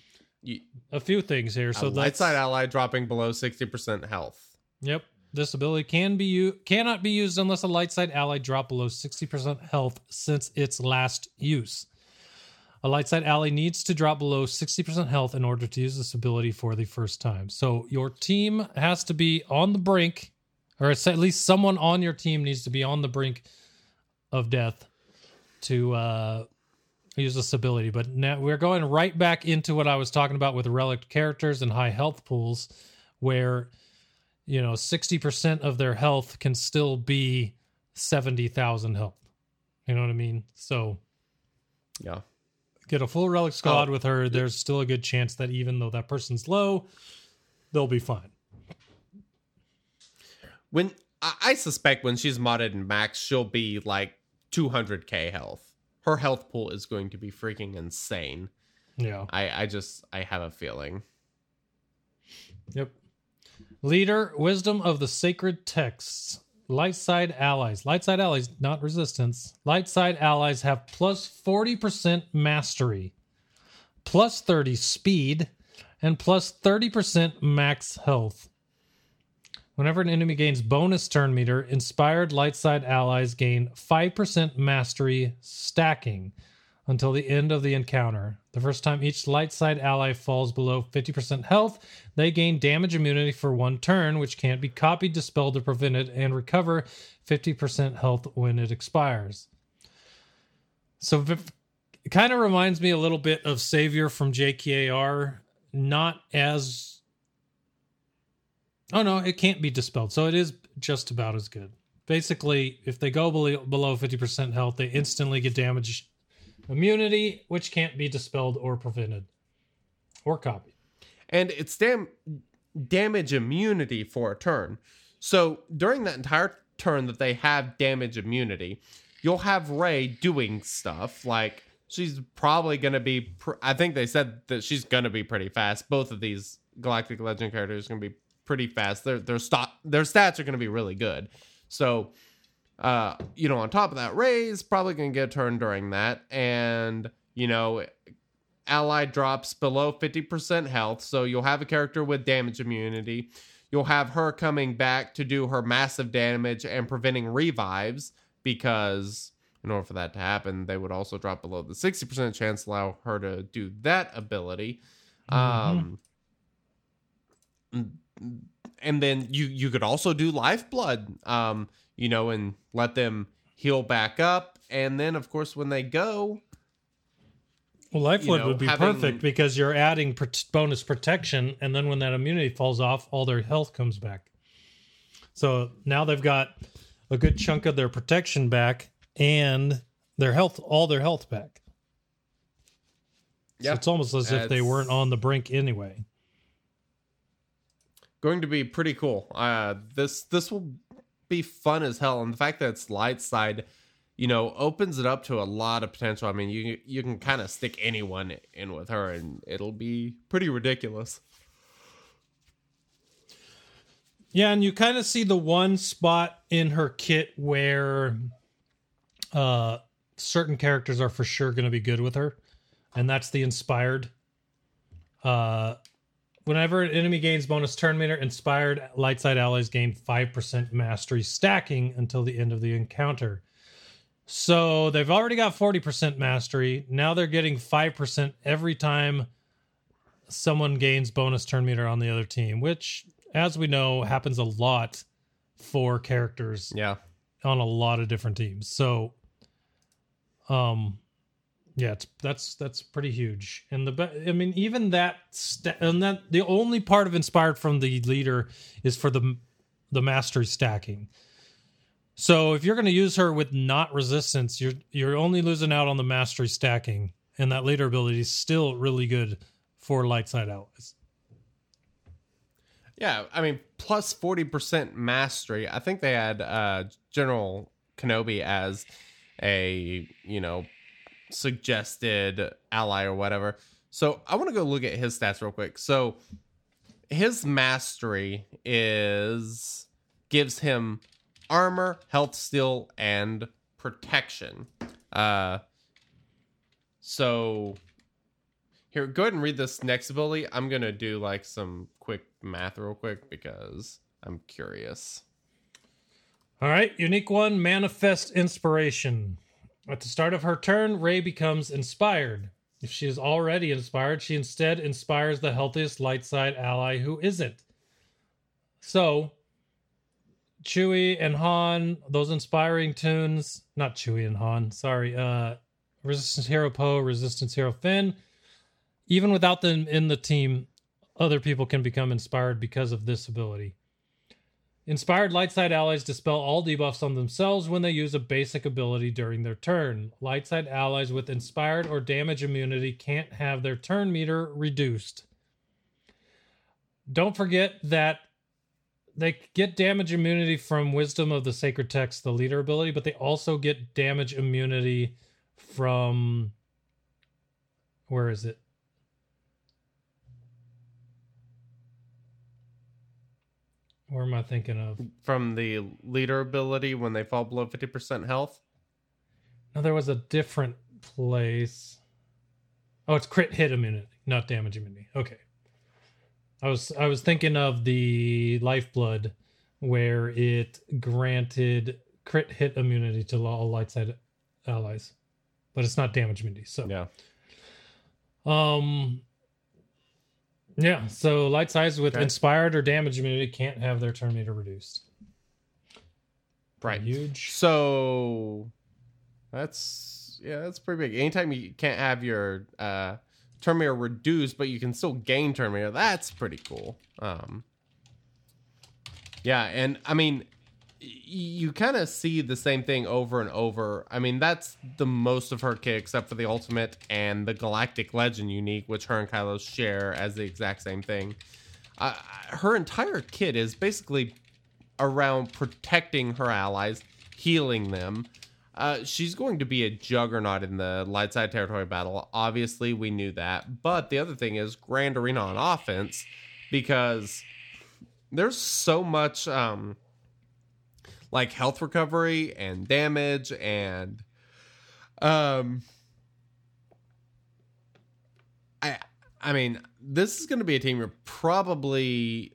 a few things here. So light side ally dropping below sixty percent health. Yep. This ability can be u- cannot be used unless a light side ally drop below 60% health since its last use. A light side ally needs to drop below 60% health in order to use this ability for the first time. So your team has to be on the brink, or at least someone on your team needs to be on the brink of death to uh use this ability, but now we're going right back into what I was talking about with relic characters and high health pools, where you know sixty percent of their health can still be seventy thousand health. You know what I mean? So Yeah. get a full relic squad Oh. with her. There's still a good chance that even though that person's low, they'll be fine. When I, suspect when she's modded in max, she'll be like 200k health. Her health pool is going to be freaking insane. Yeah. I I just I have a feeling. Yep. Leader, wisdom of the sacred texts. Light side allies. Light side allies, not resistance. Light side allies have plus 40% mastery, plus 30 speed, and plus 30% max health. Whenever an enemy gains bonus turn meter, inspired light side allies gain 5% mastery stacking until the end of the encounter. The first time each light side ally falls below 50% health, they gain damage immunity for one turn, which can't be copied, dispelled, or prevented, and recover 50% health when it expires. So it kind of reminds me a little bit of Savior from JKAR, not as. Oh no, it can't be dispelled. So it is just about as good. Basically, if they go below, below 50% health, they instantly get damage immunity, which can't be dispelled or prevented or copied. and it's dam- damage immunity for a turn. So during that entire turn that they have damage immunity, you'll have Rey doing stuff like she's probably going to be. Pr- I think they said that she's going to be pretty fast. Both of these Galactic Legend characters are going to be pretty fast. Their their st- their stats are going to be really good. So uh, you know, on top of that, Rey's probably going to get a turn during that. And, you know, ally drops below 50% health. So you'll have a character with damage immunity. You'll have her coming back to do her massive damage and preventing revives because in order for that to happen, they would also drop below the 60% chance, allow her to do that ability. Um, and then you you could also do lifeblood um you know and let them heal back up and then of course when they go Well, Lifeblood know, would be having- perfect because you're adding pr- bonus protection, and then when that immunity falls off, all their health comes back. So now they've got a good chunk of their protection back and their health, all their health back. So Yeah. it's almost as if they weren't on the brink anyway. Going to be pretty cool. Uh this this will be fun as hell and the fact that it's light side you know opens it up to a lot of potential. I mean you you can kind of stick anyone in with her and it'll be pretty ridiculous. Yeah, and you kind of see the one spot in her kit where uh certain characters are for sure going to be good with her, and that's the inspired. Uh whenever an enemy gains bonus turn meter, inspired light side allies gain 5% mastery stacking until the end of the encounter. So they've already got 40% mastery. Now they're getting 5% every time someone gains bonus turn meter on the other team, which, as we know, happens a lot for characters yeah on a lot of different teams. So, um, yeah, it's that's that's pretty huge. And the I mean, even that sta- and that the only part of inspired from the leader is for the the mastery stacking. So if you're going to use her with not resistance, you're you're only losing out on the mastery stacking, and that leader ability is still really good for light side allies. Yeah, I mean, 40% mastery. I think they had uh, General Kenobi as a, you know, suggested ally or whatever. So I want to go look at his stats real quick. So his mastery is gives him armor, health, steal, and protection. Uh, so here, go ahead and read this next ability. I'm gonna do like some quick math real quick because I'm curious. All right, unique one, manifest inspiration. At the start of her turn, Rey becomes inspired. If she is already inspired, she instead inspires the healthiest light side ally who isn't. So, Chewie and Han, those inspiring tunes, not Chewie and Han, sorry, uh Resistance Hero Poe, Resistance Hero Finn. Even without them in the team, other people can become inspired because of this ability. Inspired light side allies dispel all debuffs on themselves when they use a basic ability during their turn. Light side allies with inspired or damage immunity can't have their turn meter reduced. Don't forget that they get damage immunity from Wisdom of the Sacred Text, the leader ability, but they also get damage immunity from. Where is it? Where am I thinking of? From the leader ability when they fall below 50% health. No, there was a different place. Oh, it's crit hit immunity, not damage immunity. Okay. I was I was thinking of the lifeblood where it granted crit hit immunity to all light side allies. But it's not damage immunity. So Yeah. um yeah, so light sides with Okay. inspired or damage immunity can't have their turn meter reduced. Right. Huge. So that's yeah, that's pretty big. Anytime you can't have your uh turn meter reduced, but you can still gain turn meter, that's pretty cool. Um Yeah, and I mean you kind of see the same thing over and over. I mean, that's the most of her kit, except for the ultimate and the Galactic Legend unique, which her and Kylo share as the exact same thing. Uh, her entire kit is basically around protecting her allies, healing them. Uh, she's going to be a juggernaut in the light side territory battle. Obviously, we knew that. But the other thing is Grand Arena on offense because there's so much um, like health recovery and damage and um I I mean, this is going to be a team you're probably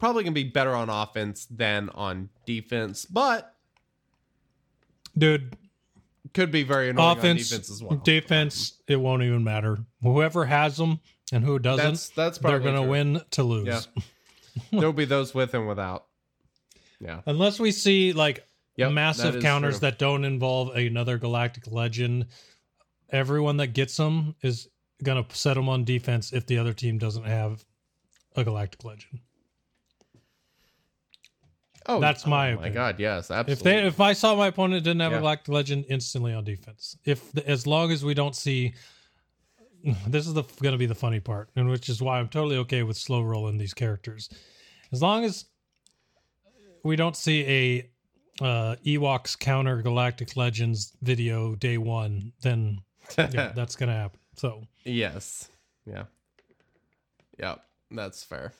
probably going to be better on offense than on defense, but Dude, could be very annoying offense, on defense as well. defense, it won't even matter. Whoever has them and who doesn't, That's that's they're going to win to lose. Yeah. There'll be those with and without. Yeah. Unless we see like Yep, massive is counters true. that don't involve another galactic legend, everyone that gets them is going to set them on defense if the other team doesn't have a galactic legend. Oh, That's oh my my god, yes, absolutely. If they if I saw my opponent didn't have Yeah. a galactic legend, instantly on defense. If the, as long as we don't see, this is the going to be the funny part, and which is why I'm totally okay with slow rolling these characters. As long as we don't see a uh, Ewoks counter Galactic Legends video day one, then yeah, that's to happen. So yes. Yeah. Yep, that's fair.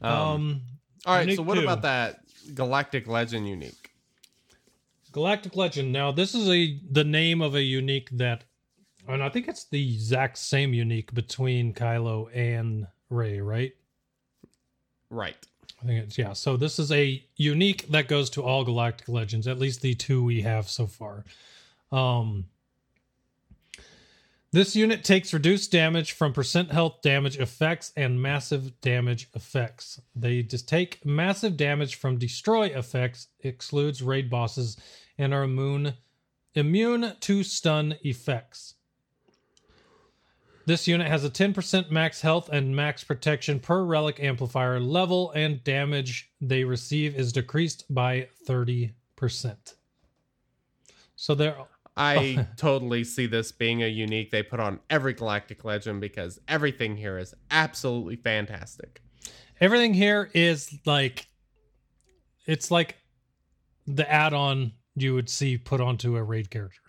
Um, um, all right, so what two. about that Galactic Legend unique? Galactic Legend. Now, this is a the name of a unique that, and I think it's the exact same unique between Kylo and Rey, right? Right. I think it's yeah. So this is a unique that goes to all Galactic Legends, at least the two we have so far. Um, this unit takes reduced damage from percent health damage effects and massive damage effects. They just take massive damage from destroy effects, excludes raid bosses, and are immune immune to stun effects. This unit has a 10% max health and max protection per relic amplifier level, and damage they receive is decreased by 30%. So they're I totally see this being a unique they put on every Galactic Legend because everything here is absolutely fantastic. everything here is like it's like the add-on you would see put onto a raid character.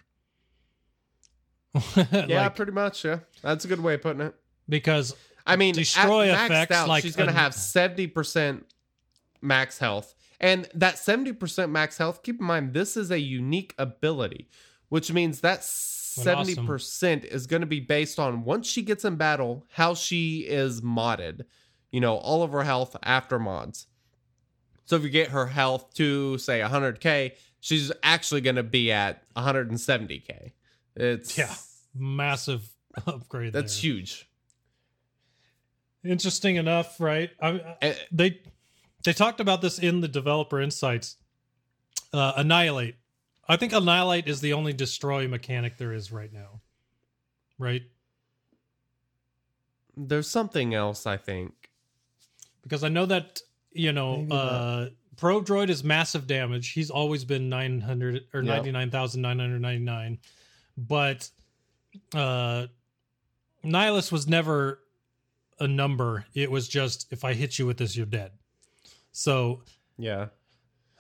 Yeah, Like, pretty much. Yeah, that's a good way of putting it. because I mean, Destroy effects, out, like she's going to have seventy percent max health, and that seventy percent max health. Keep in mind, this is a unique ability, which means that seventy percent is going to be based on once she gets in battle, how she is modded. You know, all of her health after mods. So if you get her health to say 100k, she's actually going to be at 170k. It's Yeah. massive upgrade That's there. huge. Interesting enough, right? I, Eh, they they talked about this in the developer insights. Uh, Annihilate I think annihilate is the only destroy mechanic there is right now. Right? There's something else, I think. Because I know that, you know, uh Probe Droid is massive damage. He's always been 900 or Yep. 99,999. But uh Nihilus was never a number. It was just if I hit you with this you're dead. So Yeah.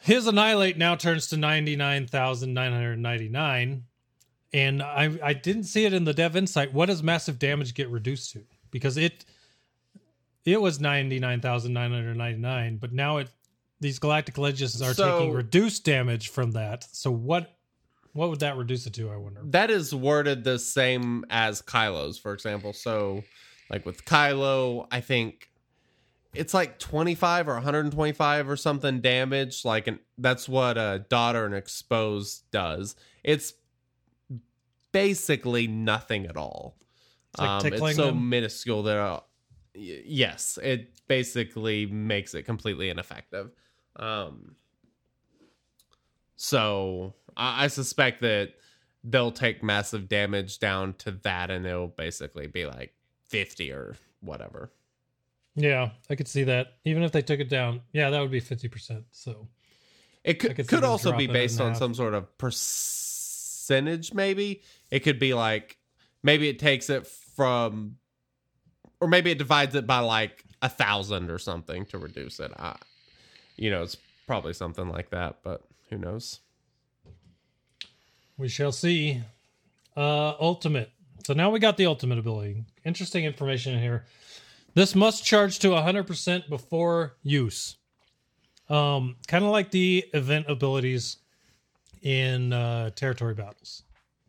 his annihilate now turns to 99,999 and I I didn't see it in the dev insight. What does massive damage get reduced to? Because it it was 99,999, but now it these galactic legends are So- taking reduced damage from that. So what what would that reduce it to, I wonder? That is worded the same as Kylo's, for example. So, like with Kylo, I think it's like 25 or 125 or something damage. Like, and that's what a daughter and exposed does. It's basically nothing at all. It's like um, it's so them? minuscule that, uh, y- yes, it basically makes it completely ineffective. Um, so I, I suspect that they'll take massive damage down to that, and it'll basically be like fifty or whatever. Yeah, I could see that. Even if they took it down, yeah, that would be 50%. So It could, could could also be based on half. some sort of percentage, maybe. It could be like maybe it takes it from, or maybe it divides it by like a thousand or something to reduce it. I, you know, it's probably something like that, but who knows? We shall see. Uh ultimate. So now we got the ultimate ability. Interesting information in here. This must charge to 100% before use. Um kind of like the event abilities in uh territory battles.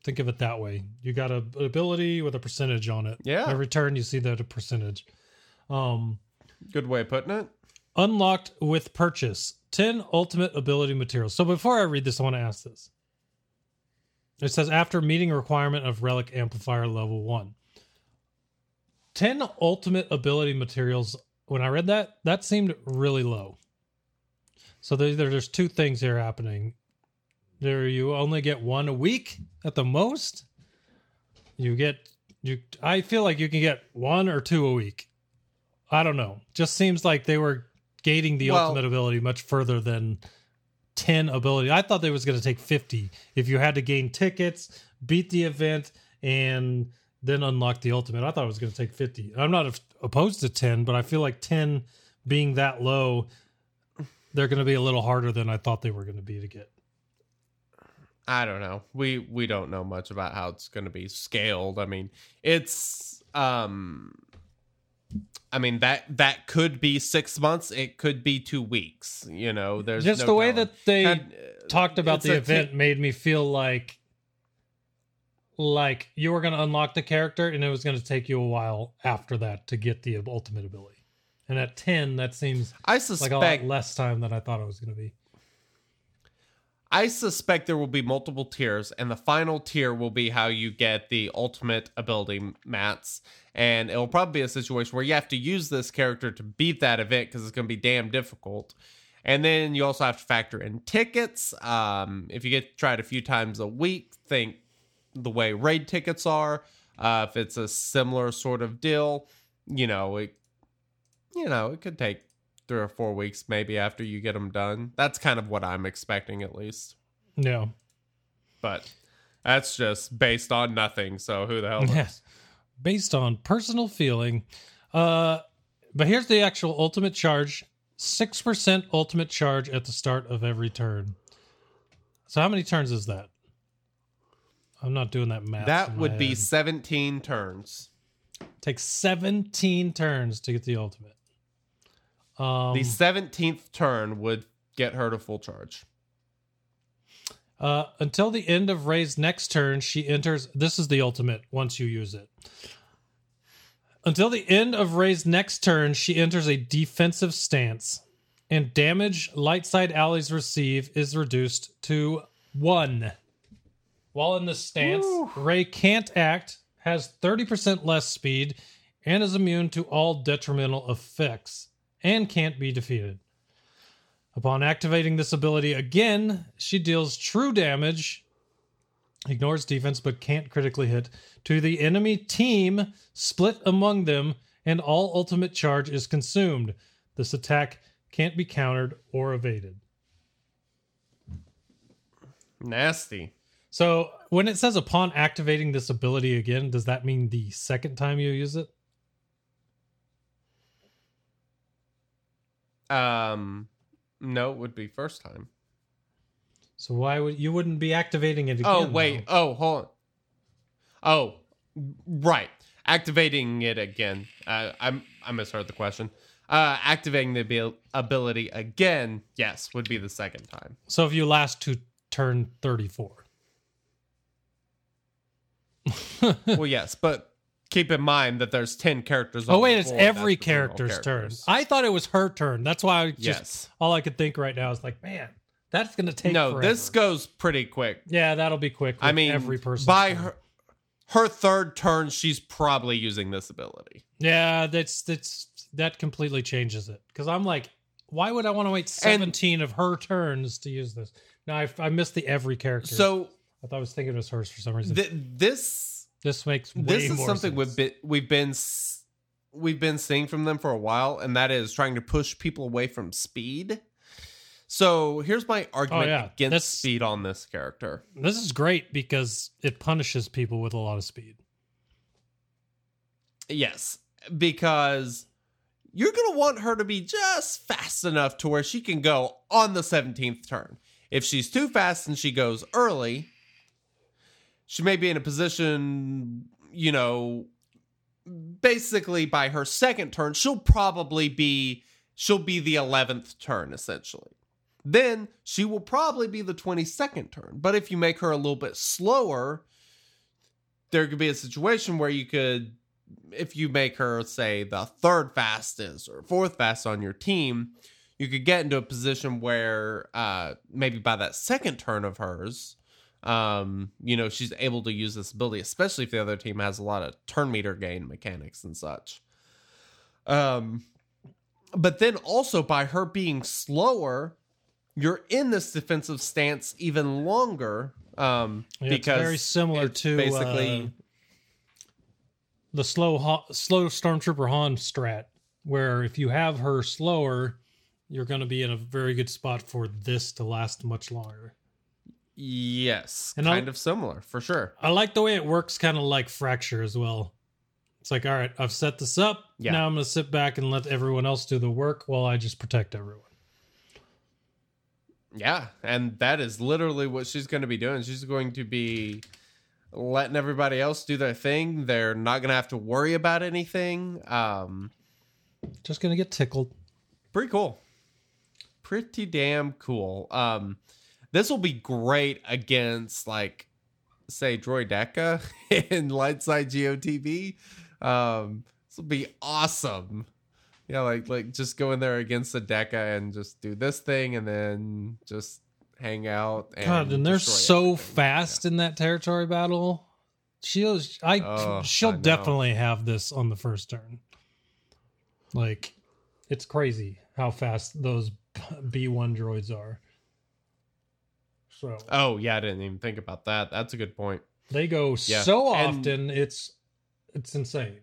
Think of it that way. You got a an ability with a percentage on it. Yeah. Every turn you see that a percentage. Um Good way of putting it. unlocked with purchase 10 ultimate ability materials so before i read this i want to ask this it says after meeting requirement of relic amplifier level 1 10 ultimate ability materials when i read that that seemed really low. So there, there- there's two things here happening. There you only get one a week at the most. You get you i feel like you can get one or two a week. I don't know. Just seems like they were gating the Well- ultimate ability much further than 10 ability. I thought they was going to take 50 if you had to gain tickets, beat the event and then unlock the ultimate. I thought it was going to take 50. I'm not opposed to 10, but I feel like 10 being that low they're going to be a little harder than I thought they were going to be to get. I don't know. We we don't know much about how it's going to be scaled. I mean, it's um I mean that that could be 6 months, it could be 2 weeks, you know. There's Just no the way that they Had- talked about the event ti- made me feel like like you were going to unlock the character and it was going to take you a while after that to get the ultimate ability. And at 10 that seems I like suspect a lot less time than I thought it was going to be. I suspect there will be multiple tiers, and the final tier will be how you get the ultimate ability mats. And it will probably be a situation where you have to use this character to beat that event because it's going to be damn difficult. And then you also have to factor in tickets. Um, if you get tried a few times a week, think the way raid tickets are. Uh, if it's a similar sort of deal, you know, it, you know, it could take three or four weeks maybe after you get them done. That's kind of what I'm expecting at least. Yeah. But that's just based on nothing. So who the hell knows? Yeah. Based on personal feeling. Uh but here's the actual ultimate charge. 6% ultimate charge at the start of every turn. So how many turns is that? I'm not doing that math. that would be head. 17 turns. Takes 17 turns to get the ultimate. Um, the 17th turn would get her to full charge. uh, until the end of Rey's next turn, she enters. This is the ultimate once you use it. Until the end of Rey's next turn, she enters a defensive stance, and damage light side allies receive is reduced to one. While in this stance, Rey can't act, has 30% less speed, and is immune to all detrimental effects, and can't be defeated. Upon activating this ability again, she deals true damage, ignores defense but can't critically hit, to the enemy team split among them, and all ultimate charge is consumed. This attack can't be countered or evaded. Nasty. So when it says upon activating this ability again, does that mean the second time you use it? Um, no, it would be first time. So why would you wouldn't be activating it again? Oh wait. though? Oh, hold on. Oh, right. Activating it again. Uh, I'm I misheard the question. Uh, activating the abil- ability again, yes, would be the second time. So if you last to turn 34. well, yes, but keep in mind that there's ten characters. Oh wait, it's. Every character's turn. I thought it was her turn. That's why I just Yes. all I could think right now is like, man, that's gonna take no, forever. this goes pretty quick. Yeah, that'll be quick. I mean, every person by her her third turn, she's probably using this ability. Yeah, that's that's that completely changes it because I'm like, why would I want to wait 17 of her turns to use this? No, I, I missed the every character. So I thought I was thinking it was hers for some reason. th- this this makes this is something sense. we've been we've been we've been seeing from them for a while, and that is trying to push people away from speed. So here's my argument Oh, yeah. against That's- speed on this character. This is great because it punishes people with a lot of speed. Yes, because you're going to want her to be just fast enough to where she can go on the 17th turn. If she's too fast and she goes early, she may be in a position, you know, basically by her second turn, she'll probably be she'll be the 11th turn essentially. Then she will probably be the 22nd turn. But if you make her a little bit slower, there could be a situation where you could if you make her say the third fastest or fourth fastest on your team, you could get into a position where uh maybe by that second turn of hers, um, you know, she's able to use this ability, especially if the other team has a lot of turn meter gain mechanics and such. Um but then also by her being slower, you're in this defensive stance even longer. Um Yeah, it's because very similar to basically uh, the slow Ha- slow stormtrooper Han strat, where if you have her slower, you're going to be in a very good spot for this to last much longer. Yes, And kind I'll- of similar for sure. I like the way it works, kind of like Fracture as well. It's like, all right, I've set this up. Yeah. Now I'm going to sit back and let everyone else do the work while I just protect everyone. Yeah, and that is literally what she's going to be doing. She's going to be letting everybody else do their thing. They're not going to have to worry about anything. Um, Just going to get tickled. pretty cool. Pretty damn cool. Um, this will be great against like say Droideka in Lightside GOTV. Um, this will be awesome. Yeah, like like just go in there against the Deca and just do this thing and then just hang out and God, and they're so everything. fast in that territory battle. She'll, I, Oh, she'll I definitely have this on the first turn. Like, it's crazy how fast those B one droids are. So Oh yeah, I didn't even think about that. That's a good point. they go Yeah, so and- often, it's it's insane.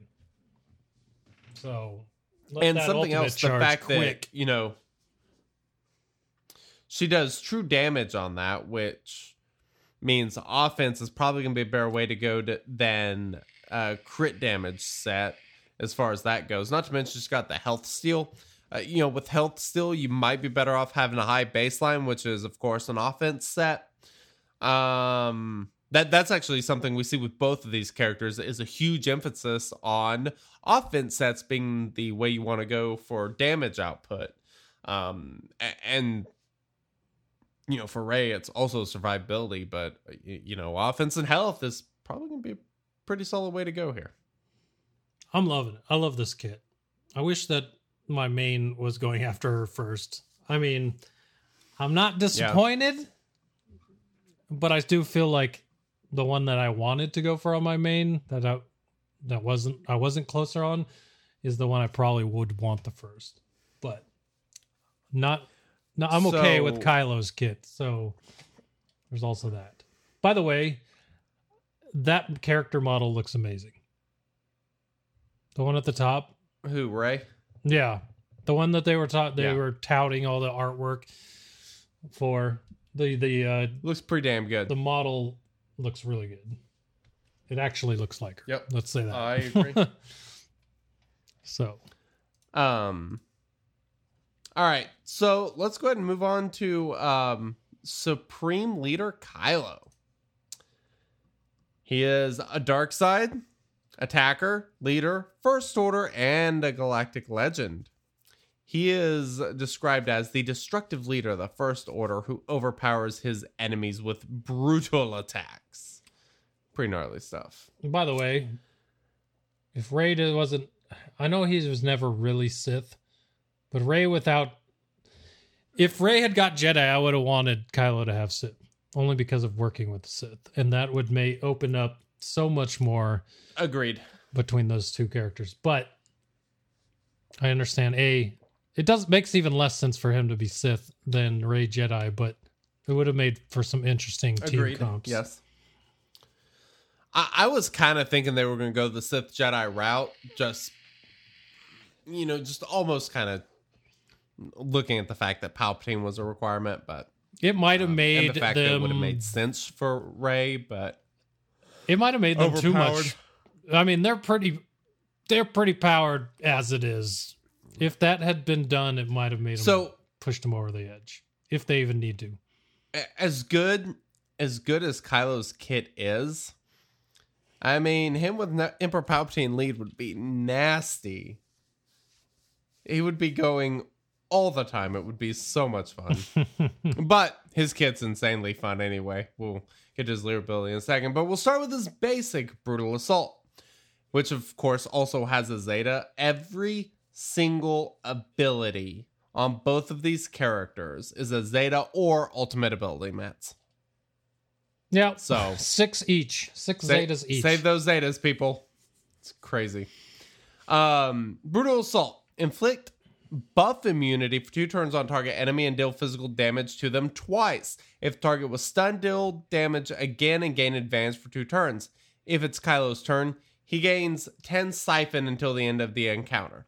So, and something else, the fact quick. that you know she does true damage on that, which means offense is probably going to be a better way to go to, than uh, crit damage set as far as that goes. Not to mention she's got the health steal. Uh, you know, with health still, you might be better off having a high baseline, which is of course an offense set. Um, that that's actually something we see with both of these characters is a huge emphasis on offense sets being the way you want to go for damage output. Um, and you know, for Rey, it's also survivability, but you know, offense and health is probably going to be a pretty solid way to go here. I'm loving it. I love this kit. I wish that my main was going after her first. I mean, I'm not disappointed, but I do feel like the one that I wanted to go for on my main that I that wasn't I wasn't closer on is the one I probably would want the first. But not No, I'm okay with Kylo's kit. So there's also that. By the way, that character model looks amazing. The one at the top, Who Rey? Yeah, the one that they were taught they Yeah. were touting all the artwork for the the uh Looks pretty damn good. the model looks really good. It actually looks like her. Yep. Let's say that. I agree. so Um. All right, so let's go ahead and move on to um, Supreme Leader Kylo. He is a dark side attacker, leader, first order, and a galactic legend. He is described as the destructive leader of the First Order who overpowers his enemies with brutal attacks. Pretty gnarly stuff. by the way, if Rey wasn't I know he was never really Sith, but Rey without if Rey had got Jedi, I would have wanted Kylo to have Sith. Only because of working with the Sith. And that would may open up so much more Agreed. between those two characters. But I understand A it does makes even less sense for him to be Sith than Rey Jedi, but it would have made for some interesting team Agreed. comps. Yes. I, I was kind of thinking they were going to go the Sith Jedi route, just you know, just almost kind of looking at the fact that Palpatine was a requirement, but It might have um, made the fact that it would have made sense for Rey, but It might have made them too much. I mean, they're pretty they're pretty powered as it is. If that had been done, it might have made them so pushed them over the edge. If they even need to. as good as good as Kylo's kit is, I mean, him with Emperor Palpatine lead would be nasty. He would be going all the time. It would be so much fun. but his kit's insanely fun anyway. We'll get to his leader ability in a second. But we'll start with his basic brutal assault, which of course also has a Zeta. Every single ability on both of these characters is a Zeta or ultimate ability, Mats. Yeah. So- six each. Six Zetas each. Save those Zetas, people. It's crazy. Um, brutal assault. Inflict buff immunity for two turns on target enemy and deal physical damage to them twice. If target was stunned, deal damage again and gain advantage for two turns. If it's Kylo's turn, he gains 10 siphon until the end of the encounter.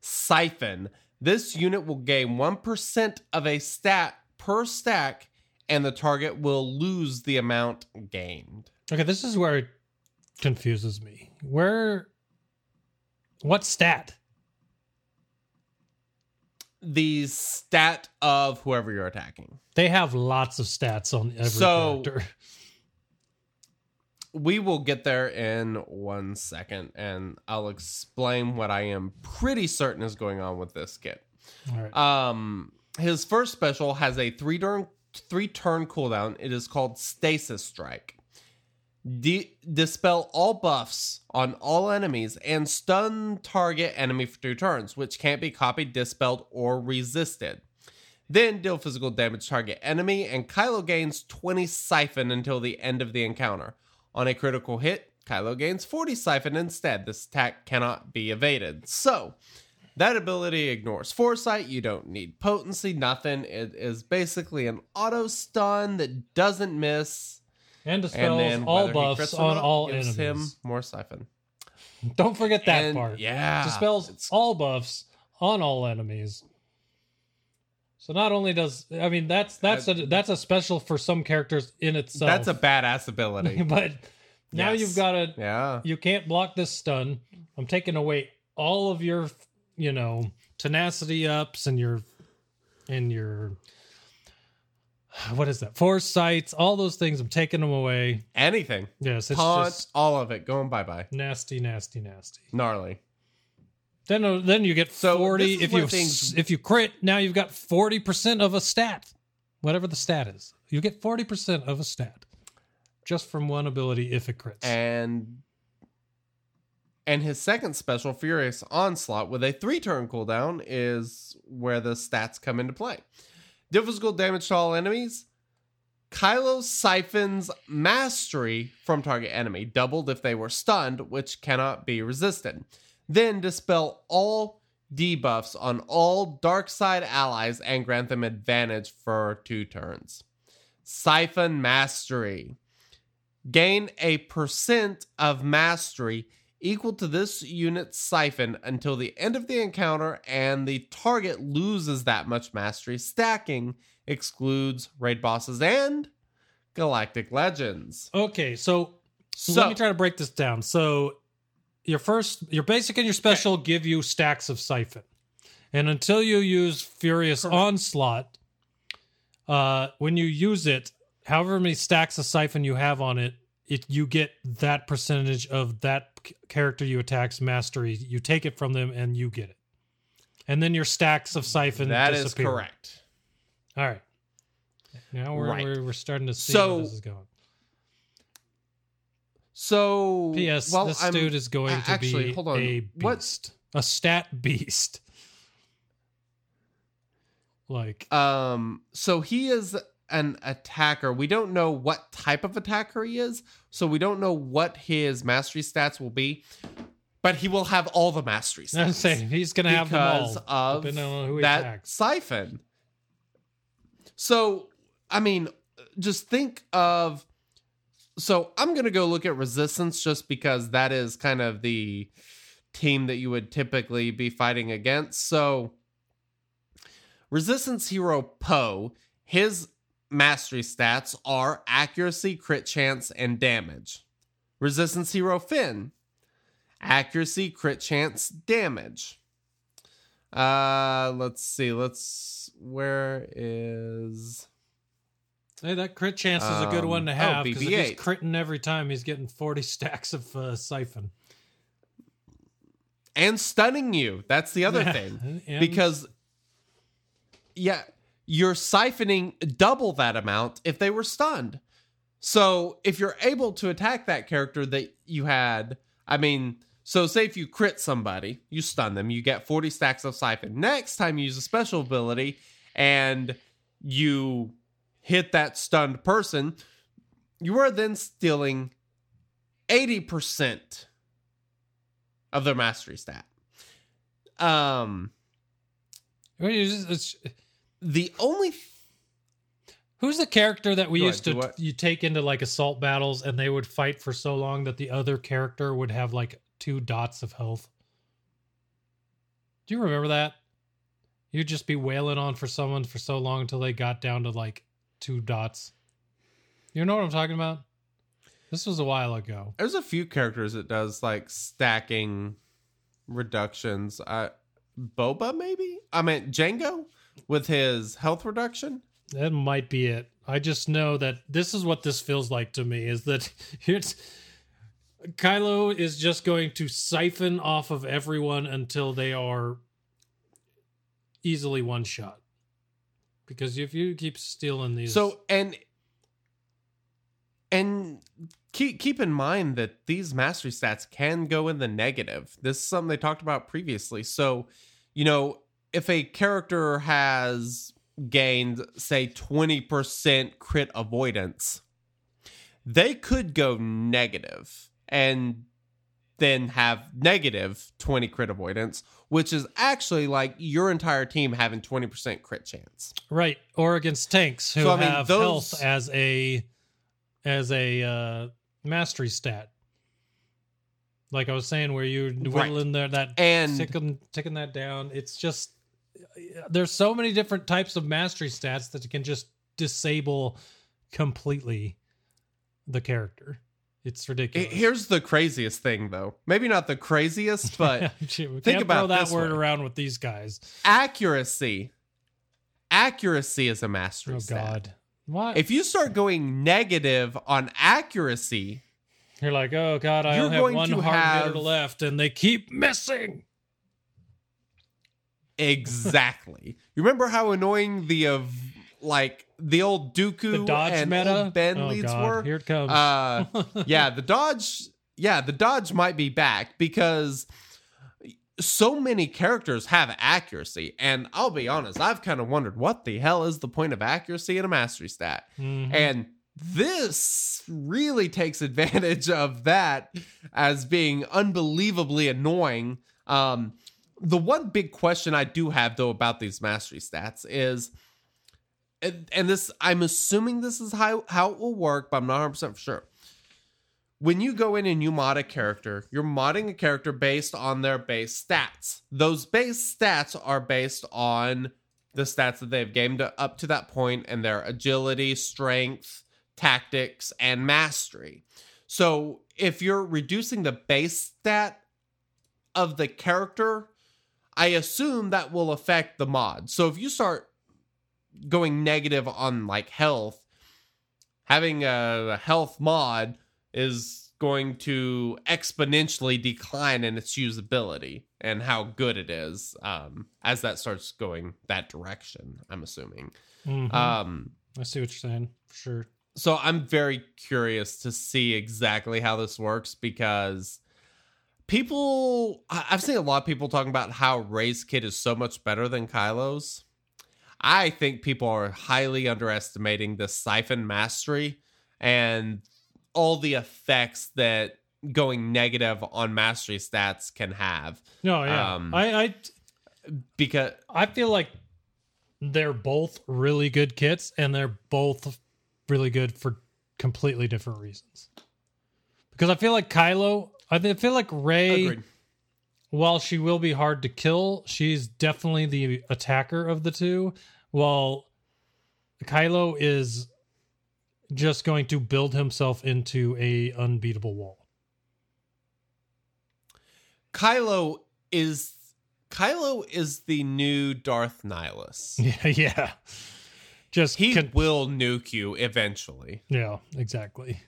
Siphon. This unit will gain 1% of a stat per stack, and the target will lose the amount gained. Okay, this is where it confuses me. Where what stat? The stat of whoever you're attacking. They have lots of stats on every So- character. We will get there in one second, and I'll explain what I am pretty certain is going on with this kit. All right. Um, his first special has a three turn three turn cooldown. It is called Stasis Strike. Dispel all buffs on all enemies and stun target enemy for two turns, which can't be copied, dispelled, or resisted. Then deal physical damage target enemy, and Kylo gains 20 siphon until the end of the encounter. On a critical hit, Kylo gains 40 siphon instead. This attack cannot be evaded. So, that ability ignores foresight. You don't need potency, nothing. It is basically an auto stun that doesn't miss. And And dispels then all whether he buffs crits or on not all gives enemies. him more siphon. Don't forget that And, part. Yeah, dispels it's- all buffs on all enemies. So not only does I mean that's that's a that's a special for some characters in itself. That's a badass ability. but now Yes. you've got to yeah. you can't block this stun. I'm taking away all of your you know tenacity ups and your and your what is that foresights all those things i'm taking them away Anything. yes it's just all of it. Going bye bye. nasty nasty nasty Gnarly. then uh, then you get So 40 is if where you things- if you crit now you've got 40% of a stat whatever the stat is you get 40% of a stat just from one ability if it crits And and his second special, Furious Onslaught, with a three turn cooldown, is where the stats come into play. Physical damage to all enemies. Kylo siphons mastery from target enemy, doubled if they were stunned, which cannot be resisted. Then dispel all debuffs on all dark side allies and grant them advantage for two turns. Siphon Mastery. Gain a percent of mastery equal to this unit's siphon until the end of the encounter, and the target loses that much mastery. Stacking excludes raid bosses and galactic legends. Okay, so, So, let me try to break this down. So your first, your basic and your special give you stacks of siphon, and until you use Furious Onslaught, uh, when you use it, however many stacks of siphon you have on it, it you get that percentage of that character you attack's mastery. You take it from them, and you get it. And then your stacks of siphon. that is disappear. correct. All right. Now we're, Right. we're we're starting to see So- where this is going. So, P.S. well, this I'm- dude is going to actually, be hold on. a What- beast, a stat beast. Like, Um, so he is an attacker. We don't know what type of attacker he is, so we don't know what his mastery stats will be, but he will have all the mastery I'm saying he's going to have because all, of depending on who he that attacks. siphon. So, I mean, just think of. So I'm gonna go look at resistance just because that is kind of the team that you would typically be fighting against. So, resistance hero Poe, his mastery stats are accuracy, crit chance, and damage. Resistance hero Finn, accuracy, crit chance, damage. Uh, let's see. Let's where is Hey, that crit chance is a good Um, one to oh, have because if he's critting every time, he's getting 40 stacks of uh, siphon. and stunning you. That's the other Yeah, thing and- because yeah, you're siphoning double that amount if they were stunned. So if you're able to attack that character that you had, I mean, so say if you crit somebody, you stun them, you get 40 stacks of siphon. Next time you use a special ability and you hit that stunned person, you are then stealing 80% of their mastery stat. Um I mean, it's- it's- the only who's the character that we used to you take into like assault battles and they would fight for so long that the other character would have like two dots of health? Do you remember that? You'd just be wailing on for someone for so long until they got down to like two dots. You know what I'm talking about? This was a while ago. there's a few characters that does like stacking reductions. Uh Boba maybe? I mean Django with his health reduction. That might be it. I just know that this is what this feels like to me is that it's Kylo is just going to siphon off of everyone until they are easily one shot. Because if you keep stealing these So and and keep keep in mind that these mastery stats can go in the negative. This is something they talked about previously. So, you know, if a character has gained say 20% crit avoidance, they could go negative and then have negative 20 crit avoidance, which is actually like your entire team having 20% crit chance. right or against tanks who So, I mean, have those- health as a as a uh mastery stat. Like I was saying where you Right. whittle in there that And ticking ticking that down. It's just there's so many different types of mastery stats that can just disable completely the character. It's ridiculous. Here's the craziest thing, though. Maybe not the craziest, but think about that word way. around with these guys. accuracy. Accuracy is a mastery Oh stat. God, what? If you start going negative on accuracy, You're like, oh God, I only have one hard have- hitter left, and they keep missing. Exactly. you remember how annoying the of like the old Dooku The dodge and meta. old Ben oh leads God, were? here it comes. Uh, yeah, the dodge. Yeah, the dodge might be back because so many characters have accuracy, and I'll be honest, I've kind of wondered what the hell is the point of accuracy in a mastery stat, Mhm. and this really takes advantage of that as being unbelievably annoying. Um, the one big question I do have though about these mastery stats is and, and this I'm assuming this is how how it will work, but I'm not 100% for sure. When you go in and you mod a character, you're modding a character based on their base stats. Those base stats are based on the stats that they've gained up to that point and their agility, strength, tactics, and mastery. So if you're reducing the base stat of the character, I assume that will affect the mod. So if you start going negative on like health, having a health mod is going to exponentially decline in its usability and how good it is um, as that starts going that direction. I'm assuming. Mhm. Um, I see what you're saying for sure. so I'm very curious to see exactly how this works because people I've seen a lot of people talking about how Rey's kit is so much better than Kylo's. I think people are highly underestimating the siphon mastery and all the effects that going negative on mastery stats can have. No, yeah. Um, I, I Because I feel like they're both really good kits and they're both really good for completely different reasons. Because I feel like Kylo, I feel like Rey, agreed. while she will be hard to kill, she's definitely the attacker of the two. While Kylo is just going to build himself into a unbeatable wall. Kylo is Kylo is the new Darth Nihilus. Yeah, yeah. Just He con- will nuke you eventually. Yeah, exactly.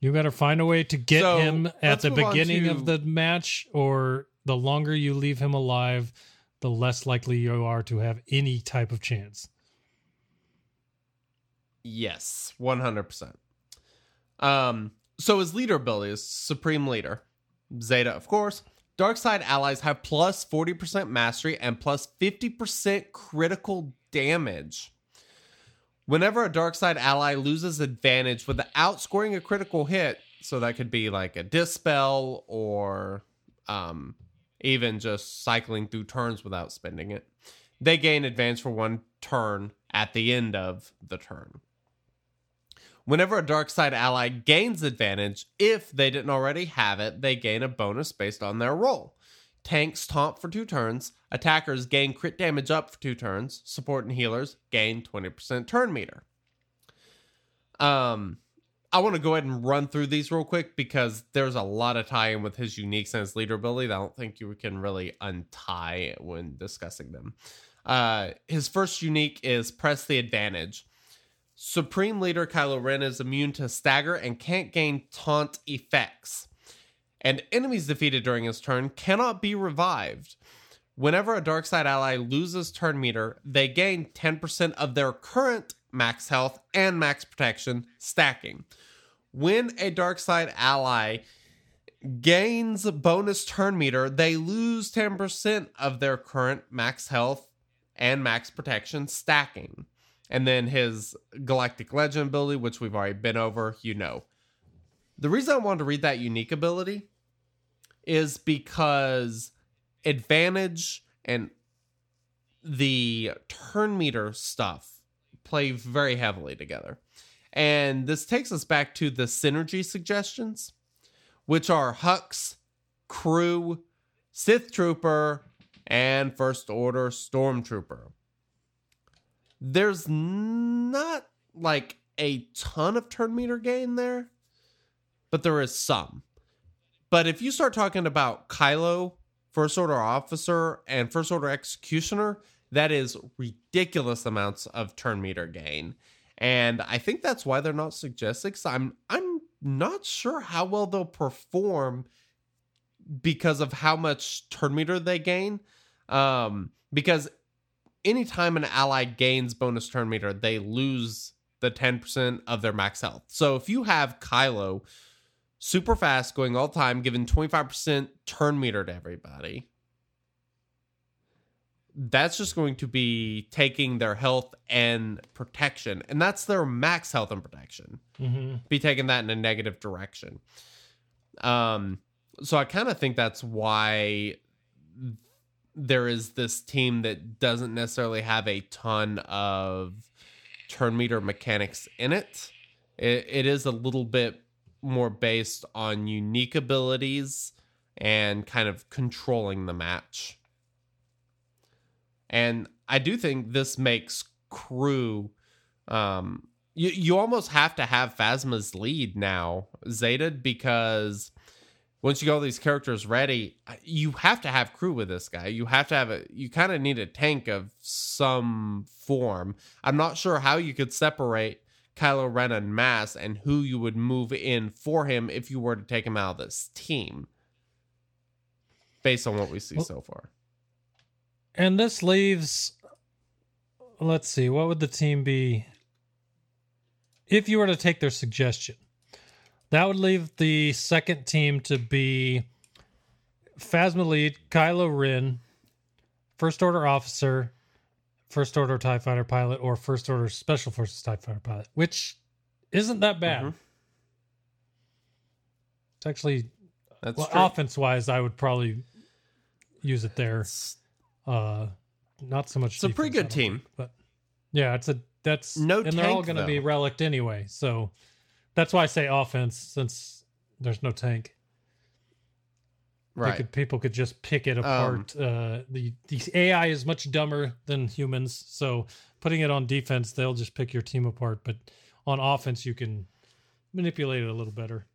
You better find a way to get So, him at the beginning to- of the match, or the longer you leave him alive, the less likely you are to have any type of chance. Yes, one hundred percent. Um, so his leader ability is Supreme Leader. Zeta, of course. Dark side allies have plus plus forty percent mastery and plus plus fifty percent critical damage. Whenever a dark side ally loses advantage without scoring a critical hit, so that could be like a dispel or um, even just cycling through turns without spending it, they gain advance for one turn at the end of the turn. Whenever a dark side ally gains advantage, if they didn't already have it, they gain a bonus based on their roll. Tanks taunt for two turns, attackers gain crit damage up for two turns, support and healers gain 20% turn meter. Um, I want to go ahead and run through these real quick because there's a lot of tie in with his unique and his leader ability that I don't think you can really untie when discussing them. Uh, his first unique is press the advantage. Supreme Leader Kylo Ren is immune to stagger and can't gain taunt effects. And enemies defeated during his turn cannot be revived. Whenever a dark side ally loses turn meter, they gain 10% of their current max health and max protection, stacking. When a dark side ally gains bonus turn meter, they lose 10% of their current max health and max protection, stacking. And then his Galactic Legend ability, which we've already been over, you know. The reason I wanted to read that unique ability is because advantage and the turn meter stuff play very heavily together. And this takes us back to the synergy suggestions, which are Hux, Crew, Sith Trooper, and First Order Stormtrooper. There's not like a ton of turn meter gain there, but there is some. But if you start talking about Kylo, First Order Officer, and First Order Executioner, that is ridiculous amounts of turn meter gain. And I think that's why they're not suggested. Cause I'm I'm not sure how well they'll perform because of how much turn meter they gain. Um, because anytime an ally gains bonus turn meter, they lose the 10% of their max health. So if you have Kylo super fast going all the time, giving 25% turn meter to everybody, that's just going to be taking their health and protection. And that's their max health and protection. Mm-hmm. Be taking that in a negative direction. Um, so I kind of think that's why there is this team that doesn't necessarily have a ton of turn meter mechanics in it. It, it is a little bit more based on unique abilities and kind of controlling the match. And I do think this makes crew um you you almost have to have Phasma's lead now, Zeta, because once you get all these characters ready, you have to have crew with this guy. You have to have a you kind of need a tank of some form. I'm not sure how you could separate Kylo Ren Unmasked and who you would move in for him if you were to take him out of this team. Based on what we see Well- so far. And this leaves. Let's see. What would the team be if you were to take their suggestion? That would leave the second team to be Phasma lead, Kylo Ren, First Order officer, First Order TIE fighter pilot, or First Order Special Forces TIE fighter pilot, which isn't that bad. Mhm. It's actually That's well, offense wise, I would probably use it there. Uh, not so much. It's a pretty good team. think, but yeah, it's a that's No and they're all going to be though. relic anyway. So that's why I say offense since there's no tank. Right. could, people could just pick it apart. uh, the the AI is much dumber than humans, so putting it on defense, they'll just pick your team apart. But on offense, you can manipulate it a little better.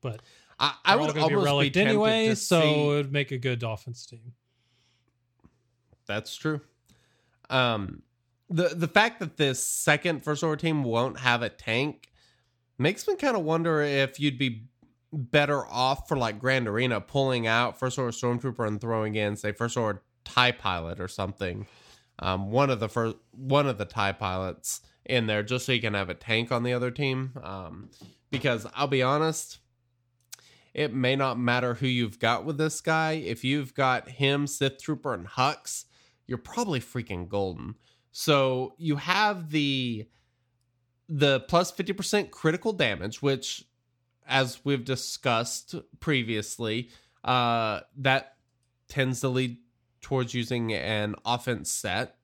But I, I would be almost be relic tempted anyway, to so see- it would make a good offense team. That's true. Um, the the fact that this second first order team won't have a tank makes me kind of wonder if you'd be better off for like Grand Arena pulling out first order stormtrooper and throwing in say first order Tie pilot or something. Um, one of the first one of the Tie pilots in there just so you can have a tank on the other team. Um, because I'll be honest, it may not matter who you've got with this guy. If you've got him, Sith Trooper, and Hux, you're probably freaking golden. So you have the the plus 50% critical damage, which as we've discussed previously, uh that tends to lead towards using an offense set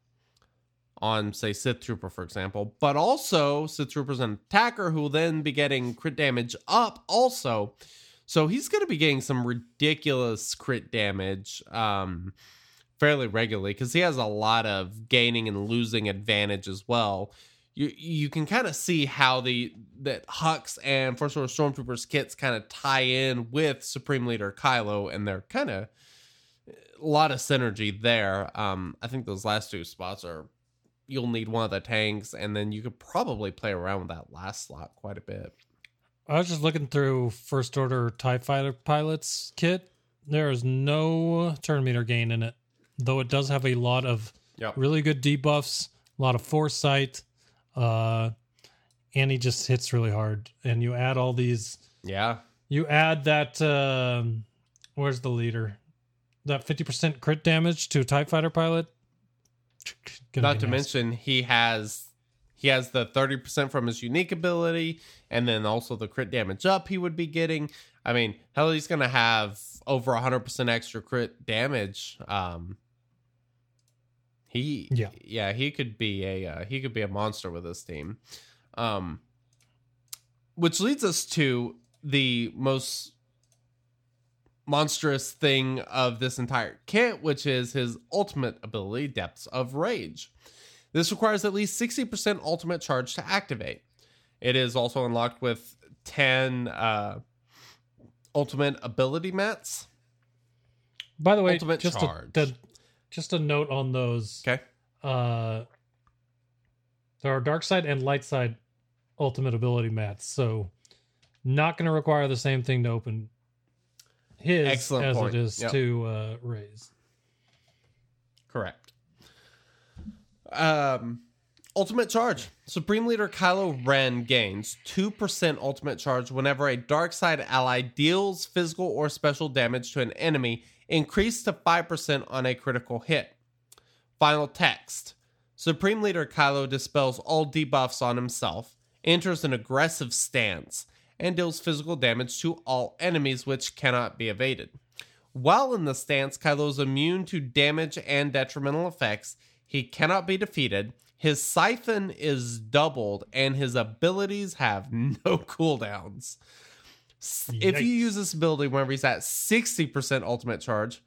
on say Sith Trooper, for example, but also Sith Trooper's an attacker who will then be getting crit damage up also. So he's going to be getting some ridiculous crit damage um, fairly regularly because he has a lot of gaining and losing advantage as well. You you can kind of see how the that Hux and First Order Stormtroopers kits kind of tie in with Supreme Leader Kylo, and they're kind of a lot of synergy there. Um, I think those last two spots are you'll need one of the tanks, and then you could probably play around with that last slot quite a bit. I was just looking through First Order TIE Fighter Pilots kit. There is no turn meter gain in it, though it does have a lot of Yep. really good debuffs, a lot of foresight, uh, and he just hits really hard. And you add all these, Yeah. you add that, um, where's the leader? That 50% crit damage to a TIE Fighter pilot. Gonna Not to nasty. mention he has he has the 30% from his unique ability and then also the crit damage up he would be getting. I mean, hell he's to have over 100% extra crit damage. Um he Yeah. yeah, he could be a uh, he could be a monster with this team. Um which leads us to the most monstrous thing of this entire kit, which is his ultimate ability, Depths of Rage. This requires at least 60% ultimate charge to activate. It is also unlocked with 10 uh, ultimate ability mats. By the way, Ultimate just charge. A, the- just a note on those. Okay. uh there are dark side and light side ultimate ability mats so not going to require the same thing to open his Excellent as point. it is Yep. to uh Rey's Correct. Um, ultimate charge. Supreme Leader Kylo Ren gains 2% ultimate charge whenever a dark side ally deals physical or special damage to an enemy, increased to 5% on a critical hit. Final text. Supreme Leader Kylo dispels all debuffs on himself, enters an aggressive stance, and deals physical damage to all enemies which cannot be evaded. While in the stance, Kylo is immune to damage and detrimental effects. He cannot be defeated. His siphon is doubled, and his abilities have no cooldowns. If you use this ability whenever he's at 60% ultimate charge,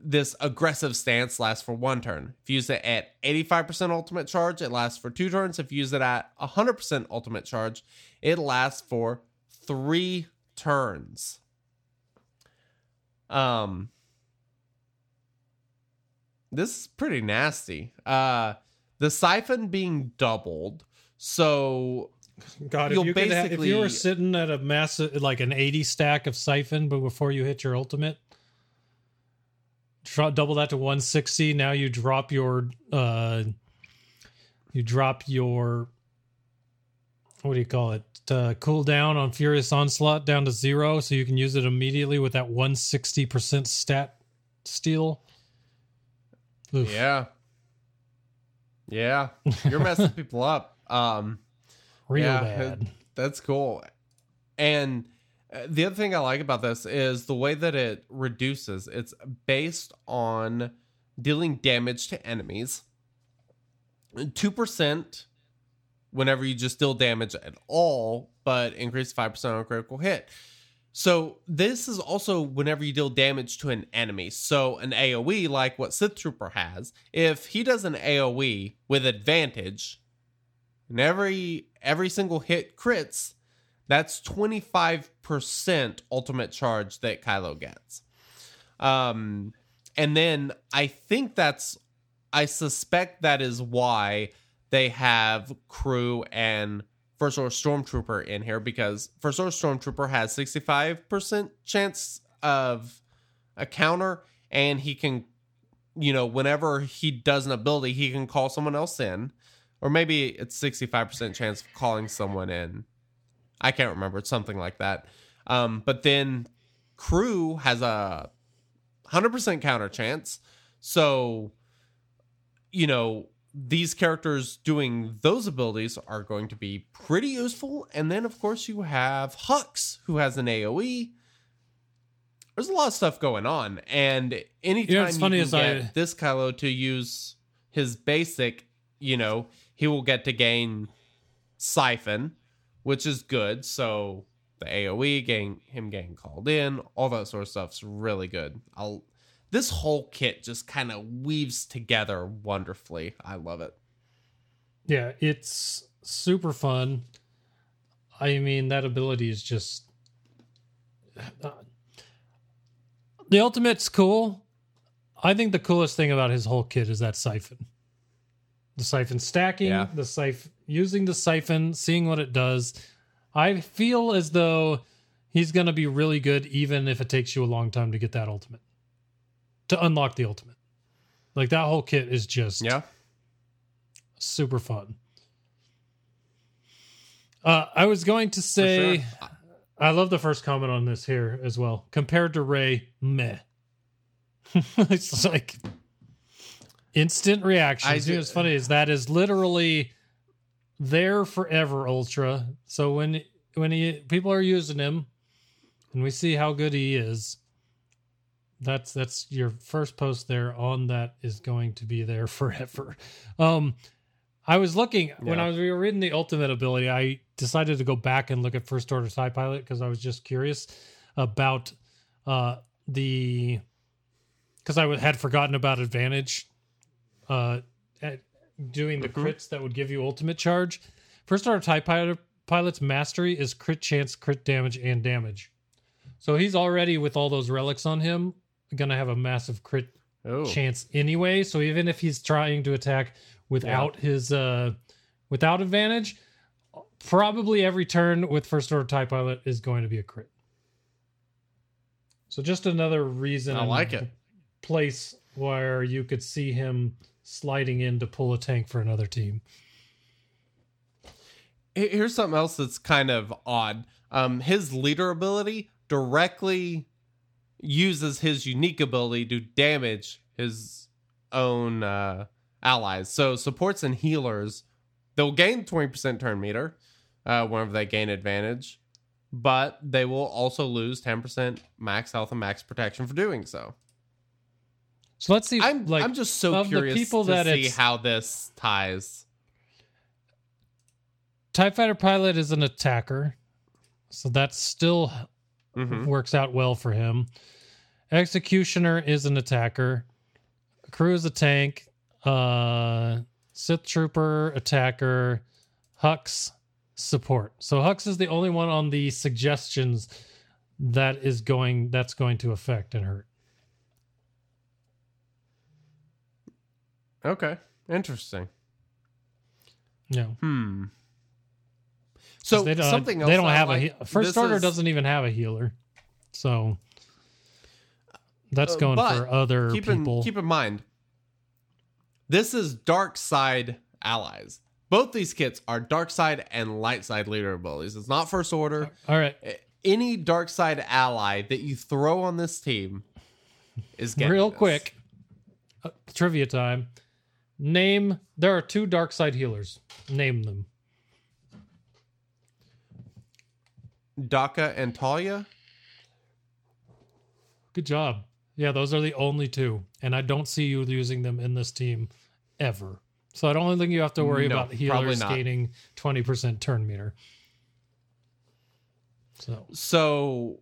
this aggressive stance lasts for one turn. If you use it at 85% ultimate charge, it lasts for two turns. If you use it at 100% ultimate charge, it lasts for three turns. Um, this is pretty nasty. Uh, the siphon being doubled, so God, if You'll you, could ha- if you were sitting at a massive, like an 80 stack of siphon, but before you hit your ultimate, dro- double that to 160. Now you drop your, uh, you drop your, what do you call it? Uh, cooldown on Furious Onslaught down to zero, so you can use it immediately with that 160% stat steal. Oof. yeah, yeah, you're messing people up. Um, Real Yeah, bad. That's cool. And uh, the other thing I like about this is the way that it reduces. It's based on dealing damage to enemies. 2% whenever you just deal damage at all, but increase 5% on a critical hit. So this is also whenever you deal damage to an enemy. So an AoE like what Sith Trooper has, if he does an AoE with advantage, and every every single hit crits, that's 25% ultimate charge that Kylo gets. Um and then I think that's I suspect that is why they have crew and First Order Stormtrooper in here because First Order Stormtrooper has 65% chance of a counter and he can you know whenever he does an ability he can call someone else in or maybe it's 65% chance of calling someone in. I can't remember it's something like that. Um, but then crew has a 100% counter chance. So you know these characters doing those abilities are going to be pretty useful. And then of course you have hux who has an aoe there's a lot of stuff going on. And anytime it's funny you can I- get this kylo to use his basic you know he will get to gain siphon which is good so the aoe getting him getting called in all that sort of stuff's really good i'll this whole kit just kind of weaves together wonderfully i love it Yeah, it's super fun. I mean, that ability is just. uh, the ultimate's cool. I think the coolest thing about his whole kit is that siphon. The siphon stacking, Yeah. the siphon using the siphon, seeing what it does. I feel as though he's going to be really good even if it takes you a long time to get that ultimate. To unlock the ultimate. Like that whole kit is just yeah super fun. Uh, I was going to say, sure. I love the first comment on this here as well. Compared to Rey, meh. it's like instant reaction. I You know do- what's funny is that is literally there forever, Ultra. So when when he people are using him, and we see how good he is, that's that's your first post there on that is going to be there forever. Um I was looking when I was we were reading the ultimate ability, I decided to go back and look at first order Tie Pilot because I was just curious about uh the because I had forgotten about advantage uh at doing the Mhm. crits that would give you ultimate charge. First order Tie Pilot pilot's mastery is crit chance, crit damage, and damage. So he's already with all those relics on him, gonna have a massive crit oh chance anyway. So even if he's trying to attack without his uh without advantage, probably every turn with first order tie pilot is going to be a crit. So just another reason I like it. place where you could see him sliding in to pull a tank for another team. Here's something else that's kind of odd. Um, his leader ability directly uses his unique ability to damage his own uh, allies. So supports and healers, they'll gain 20% turn meter uh, whenever they gain advantage. but they will also lose 10% max health and max protection for doing so. So let's see. I'm like, I'm just so curious people to that see how this ties. TIE Fighter pilot is an attacker. So that still Mhm. works out well for him. Executioner is an attacker. Crew is a tank. Uh, Sith Trooper, attacker. Hux, support. So Hux is the only one on the suggestions that is going that's going to affect and hurt. Okay, interesting. Yeah. Hmm. So they don't, something else they don't I have like- a first order is- doesn't even have a healer. So that's Uh, going but for other keep people. In, keep in mind, this is dark side allies. Both these kits are dark side and light side leader abilities. It's not first order. All right. Any dark side ally that you throw on this team is getting real this. quick uh, trivia time name there are two dark side healers. Name them. Daka and Talia. good job. Yeah those are the only two and i don't see you using them in this team ever. So i don't think you have to worry No, about healers gaining 20% turn meter. So. So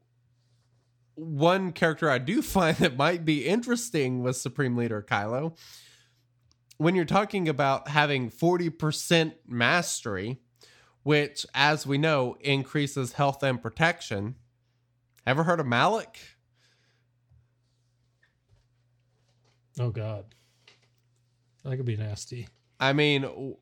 one character I do find that might be interesting was Supreme Leader Kylo. When you're talking about having 40% mastery, which as we know increases health and protection. Ever heard of Malak? oh god that could be nasty I mean,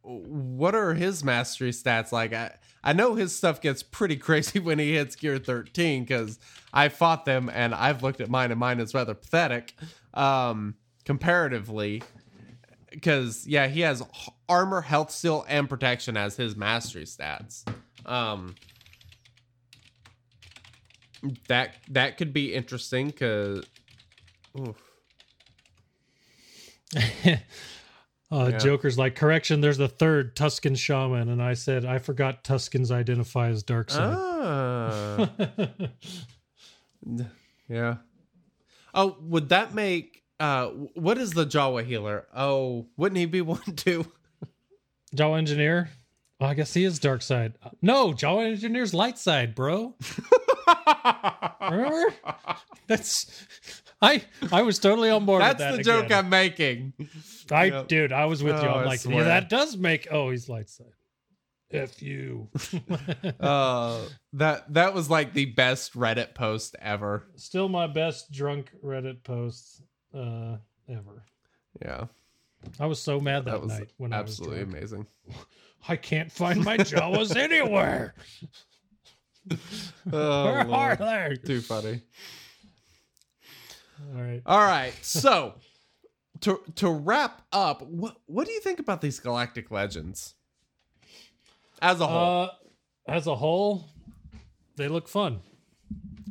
what are his mastery stats like? I, I know his stuff gets pretty crazy when he hits gear 13 because I fought them and I've looked at mine and mine is rather pathetic um, comparatively. Because, yeah, he has armor, health, steal, and protection as his mastery stats. Um, that that could be interesting because. Uh, Yeah. Joker's like, correction, there's the third Tusken shaman. And I said, I forgot Tuskens identify as dark side. Ah. Yeah. Oh, would that make uh what is the Jawa healer? Oh, wouldn't he be one too? Jawa Engineer? Well, I guess he is dark side. No, Jawa Engineer's light side, bro. Remember? That's I I was totally on board That's with that. the joke again. I'm making. I Yep. dude, I was with you. Oh, I'm I like, yeah, that does make oh, he's light side. F you. Uh that that was like the best Reddit post ever. Still my best drunk Reddit post uh ever. Yeah. I was so mad that, That was night when absolutely I was amazing. I can't find my Jawas anywhere. Oh, Where are they? Too funny. All right. All right. So to to wrap up, what what do you think about these galactic legends? As a whole. Uh, as a whole, they look fun,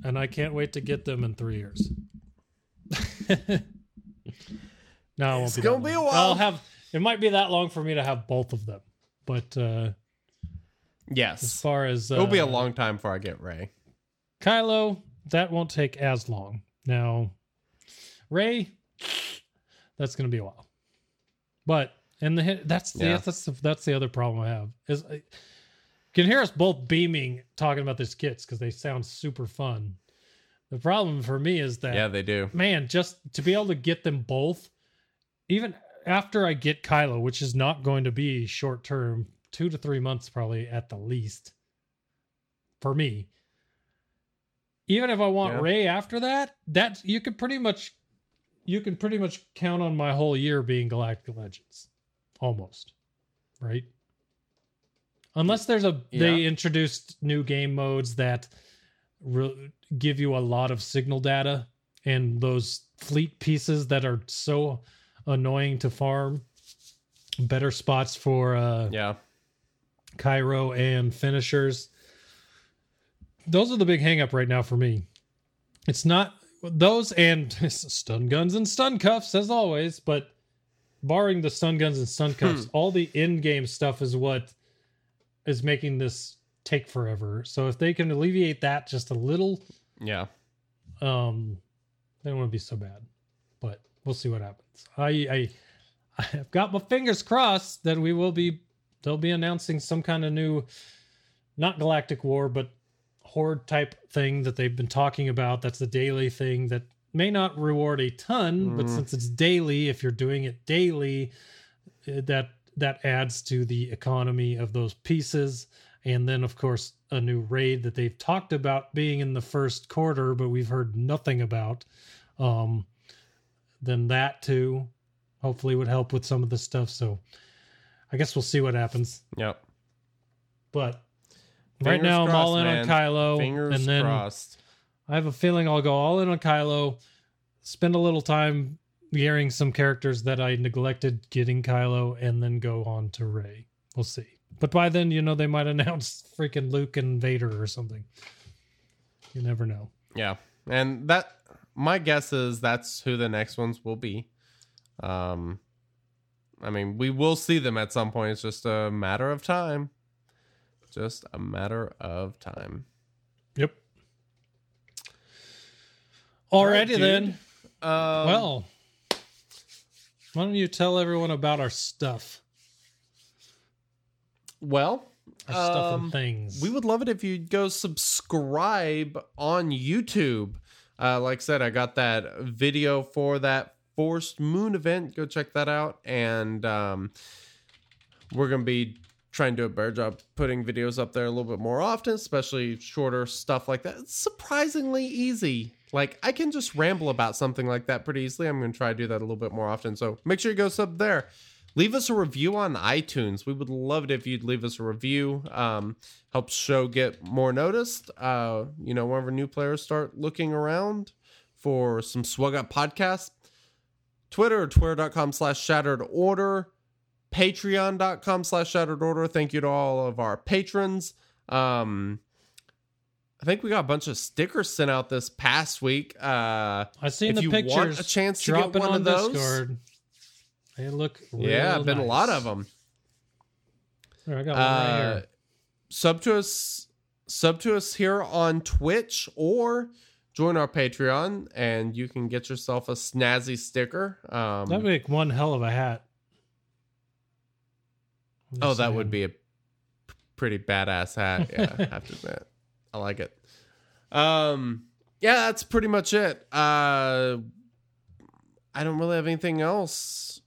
and I can't wait to get them in three years. No, it won't It's be. gonna be a while. I'll have. It might be that long for me to have both of them, but uh, as yes. far as uh, It'll be a long time before I get Rey. Kylo, that won't take as long. Now, Rey, that's going to be a while. But and the hit, that's the Yeah. that's the, that's the other problem I have is I can hear us both beaming talking about these kits because they sound super fun. The problem for me is that Yeah, they do. man, just to be able to get them both, even after I get Kylo, which is not going to be short term, two to three months probably at the least for me. Even if I want Yeah. Rey after that, that you could pretty much you can pretty much count on my whole year being Galactic Legends. Almost. Right? Unless there's a they introduced new game modes that re- give you a lot of signal data and those fleet pieces that are so annoying to farm better spots for uh Yeah. Cairo and finishers. Those are the big hang up right now for me. It's not those and stun guns and stun cuffs as always, but barring the stun guns and stun cuffs, all the in-game stuff is what is making this take forever. So if they can alleviate that just a little, Yeah. um, then it wouldn't be so bad. But we'll see what happens. I I I've got my fingers crossed that we will be they'll be announcing some kind of new not galactic war, but horde type thing that they've been talking about. That's the daily thing that may not reward a ton, but Mm. since it's daily, if you're doing it daily, eh, that that adds to the economy of those pieces. And then, of course, a new raid that they've talked about being in the first quarter, but we've heard nothing about. Um, then that too, hopefully, would help with some of the stuff. So, I guess we'll see what happens. Yep. But right Fingers now, I'm all in man. on Kylo, Fingers and then crossed. I have a feeling I'll go all in on Kylo, spend a little time gearing some characters that I neglected getting Kylo, and then go on to Rey. We'll see. But by then, you know, they might announce freaking Luke and Vader or something. You never know. Yeah. And that my guess is that's who the next ones will be. Um I mean, we will see them at some point. It's just a matter of time. Just a matter of time. Yep. All Alrighty right, then. Um, well, why don't you tell everyone about our stuff, well, um, and things? We would love it if you'd go subscribe on YouTube. Uh, like I said, I got that video for that Forest Moon event. Go check that out. And um, we're going to be trying to do a better job putting videos up there a little bit more often, especially shorter stuff like that. It's surprisingly easy. Like, I can just ramble about something like that pretty easily. I'm going to try to do that a little bit more often. So make sure you go sub there leave us a review on iTunes. We would love it if you'd leave us a review. Um, helps show get more noticed. Uh, you know, whenever new players start looking around for some SWGOH podcasts. Twitter, twitter.com slash shattered order, patreon.com slash shattered order. Thank you to all of our patrons. Um, I think we got a bunch of stickers sent out this past week. Uh, I've seen if the you pictures. want a chance to get one on of those, Discord. They look yeah, been a lot of them. Here, I got one right Uh, here. sub to us sub to us here on twitch or join our patreon and you can get yourself a snazzy sticker um That'd make one hell of a hat. Oh just that would be a pretty badass hat. Yeah i have to admit. I like it. Um yeah that's pretty much it. Uh i don't really have anything else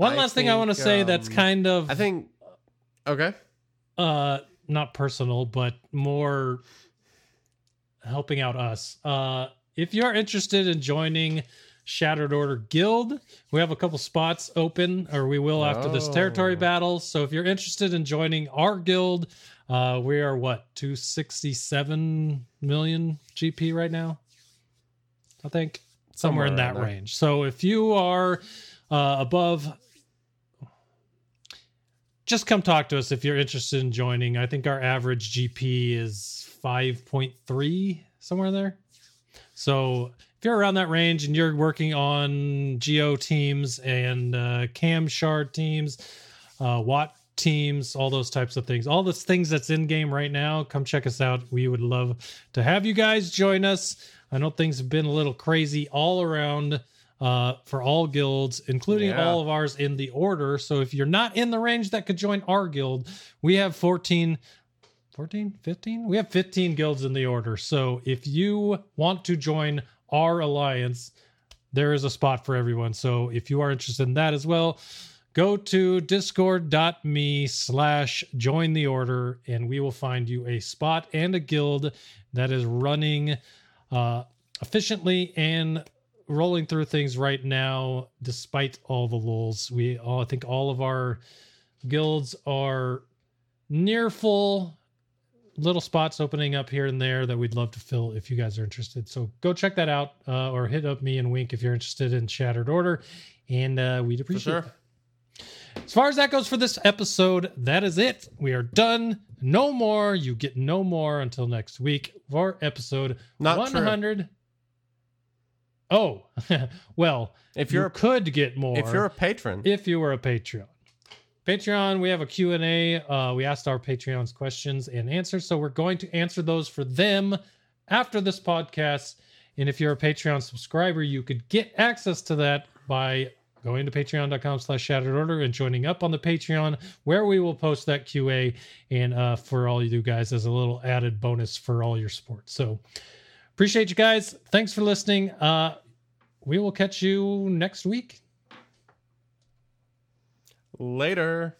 One I last thing I want to think, say that's um, kind of i think okay. uh not personal but more helping out us. Uh if you're interested in joining shattered order guild we have a couple spots open or we will after this territory Oh. battle. So if you're interested in joining our guild uh we are what 267 million gp right now? I think somewhere, in Somewhere that range. So if you are uh above just come talk to us if you're interested in joining. I think our average GP is 5.3, somewhere there. So if you're around that range and you're working on Geo teams and uh, KAM Shard teams, uh, Watt teams, all those types of things, all those things that's in game right now, come check us out. We would love to have you guys join us. I know things have been a little crazy all around uh, for all guilds, including Yeah. all of ours in the order. So if you're not in the range that could join our guild, we have 14, 14, 15? We have 15 guilds in the order. So if you want to join our alliance, there is a spot for everyone. So if you are interested in that as well, go to discord.me slash join the order and we will find you a spot and a guild that is running uh, efficiently and rolling through things right now despite all the lulls we all i think all of our guilds are near full little spots opening up here and there that we'd love to fill if you guys are interested so go check that out uh, or hit up me and wink if you're interested in shattered order and uh, we'd appreciate sure. that as far as that goes for this episode, that is it. We are done. No more. You get no more until next week for episode Not true. 100. Oh, well, if you you're a, could get more if you're a patron if you were a Patreon. Patreon, we have a Q&A. Uh, we asked our Patreons questions and answers, so we're going to answer those for them after this podcast. And if you're a Patreon subscriber, you could get access to that by going to patreon.com slash shattered order and joining up on the Patreon where we will post that QA and uh, for all you do guys as a little added bonus for all your support. So appreciate you guys. Thanks for listening. Uh, we will catch you next week. Later.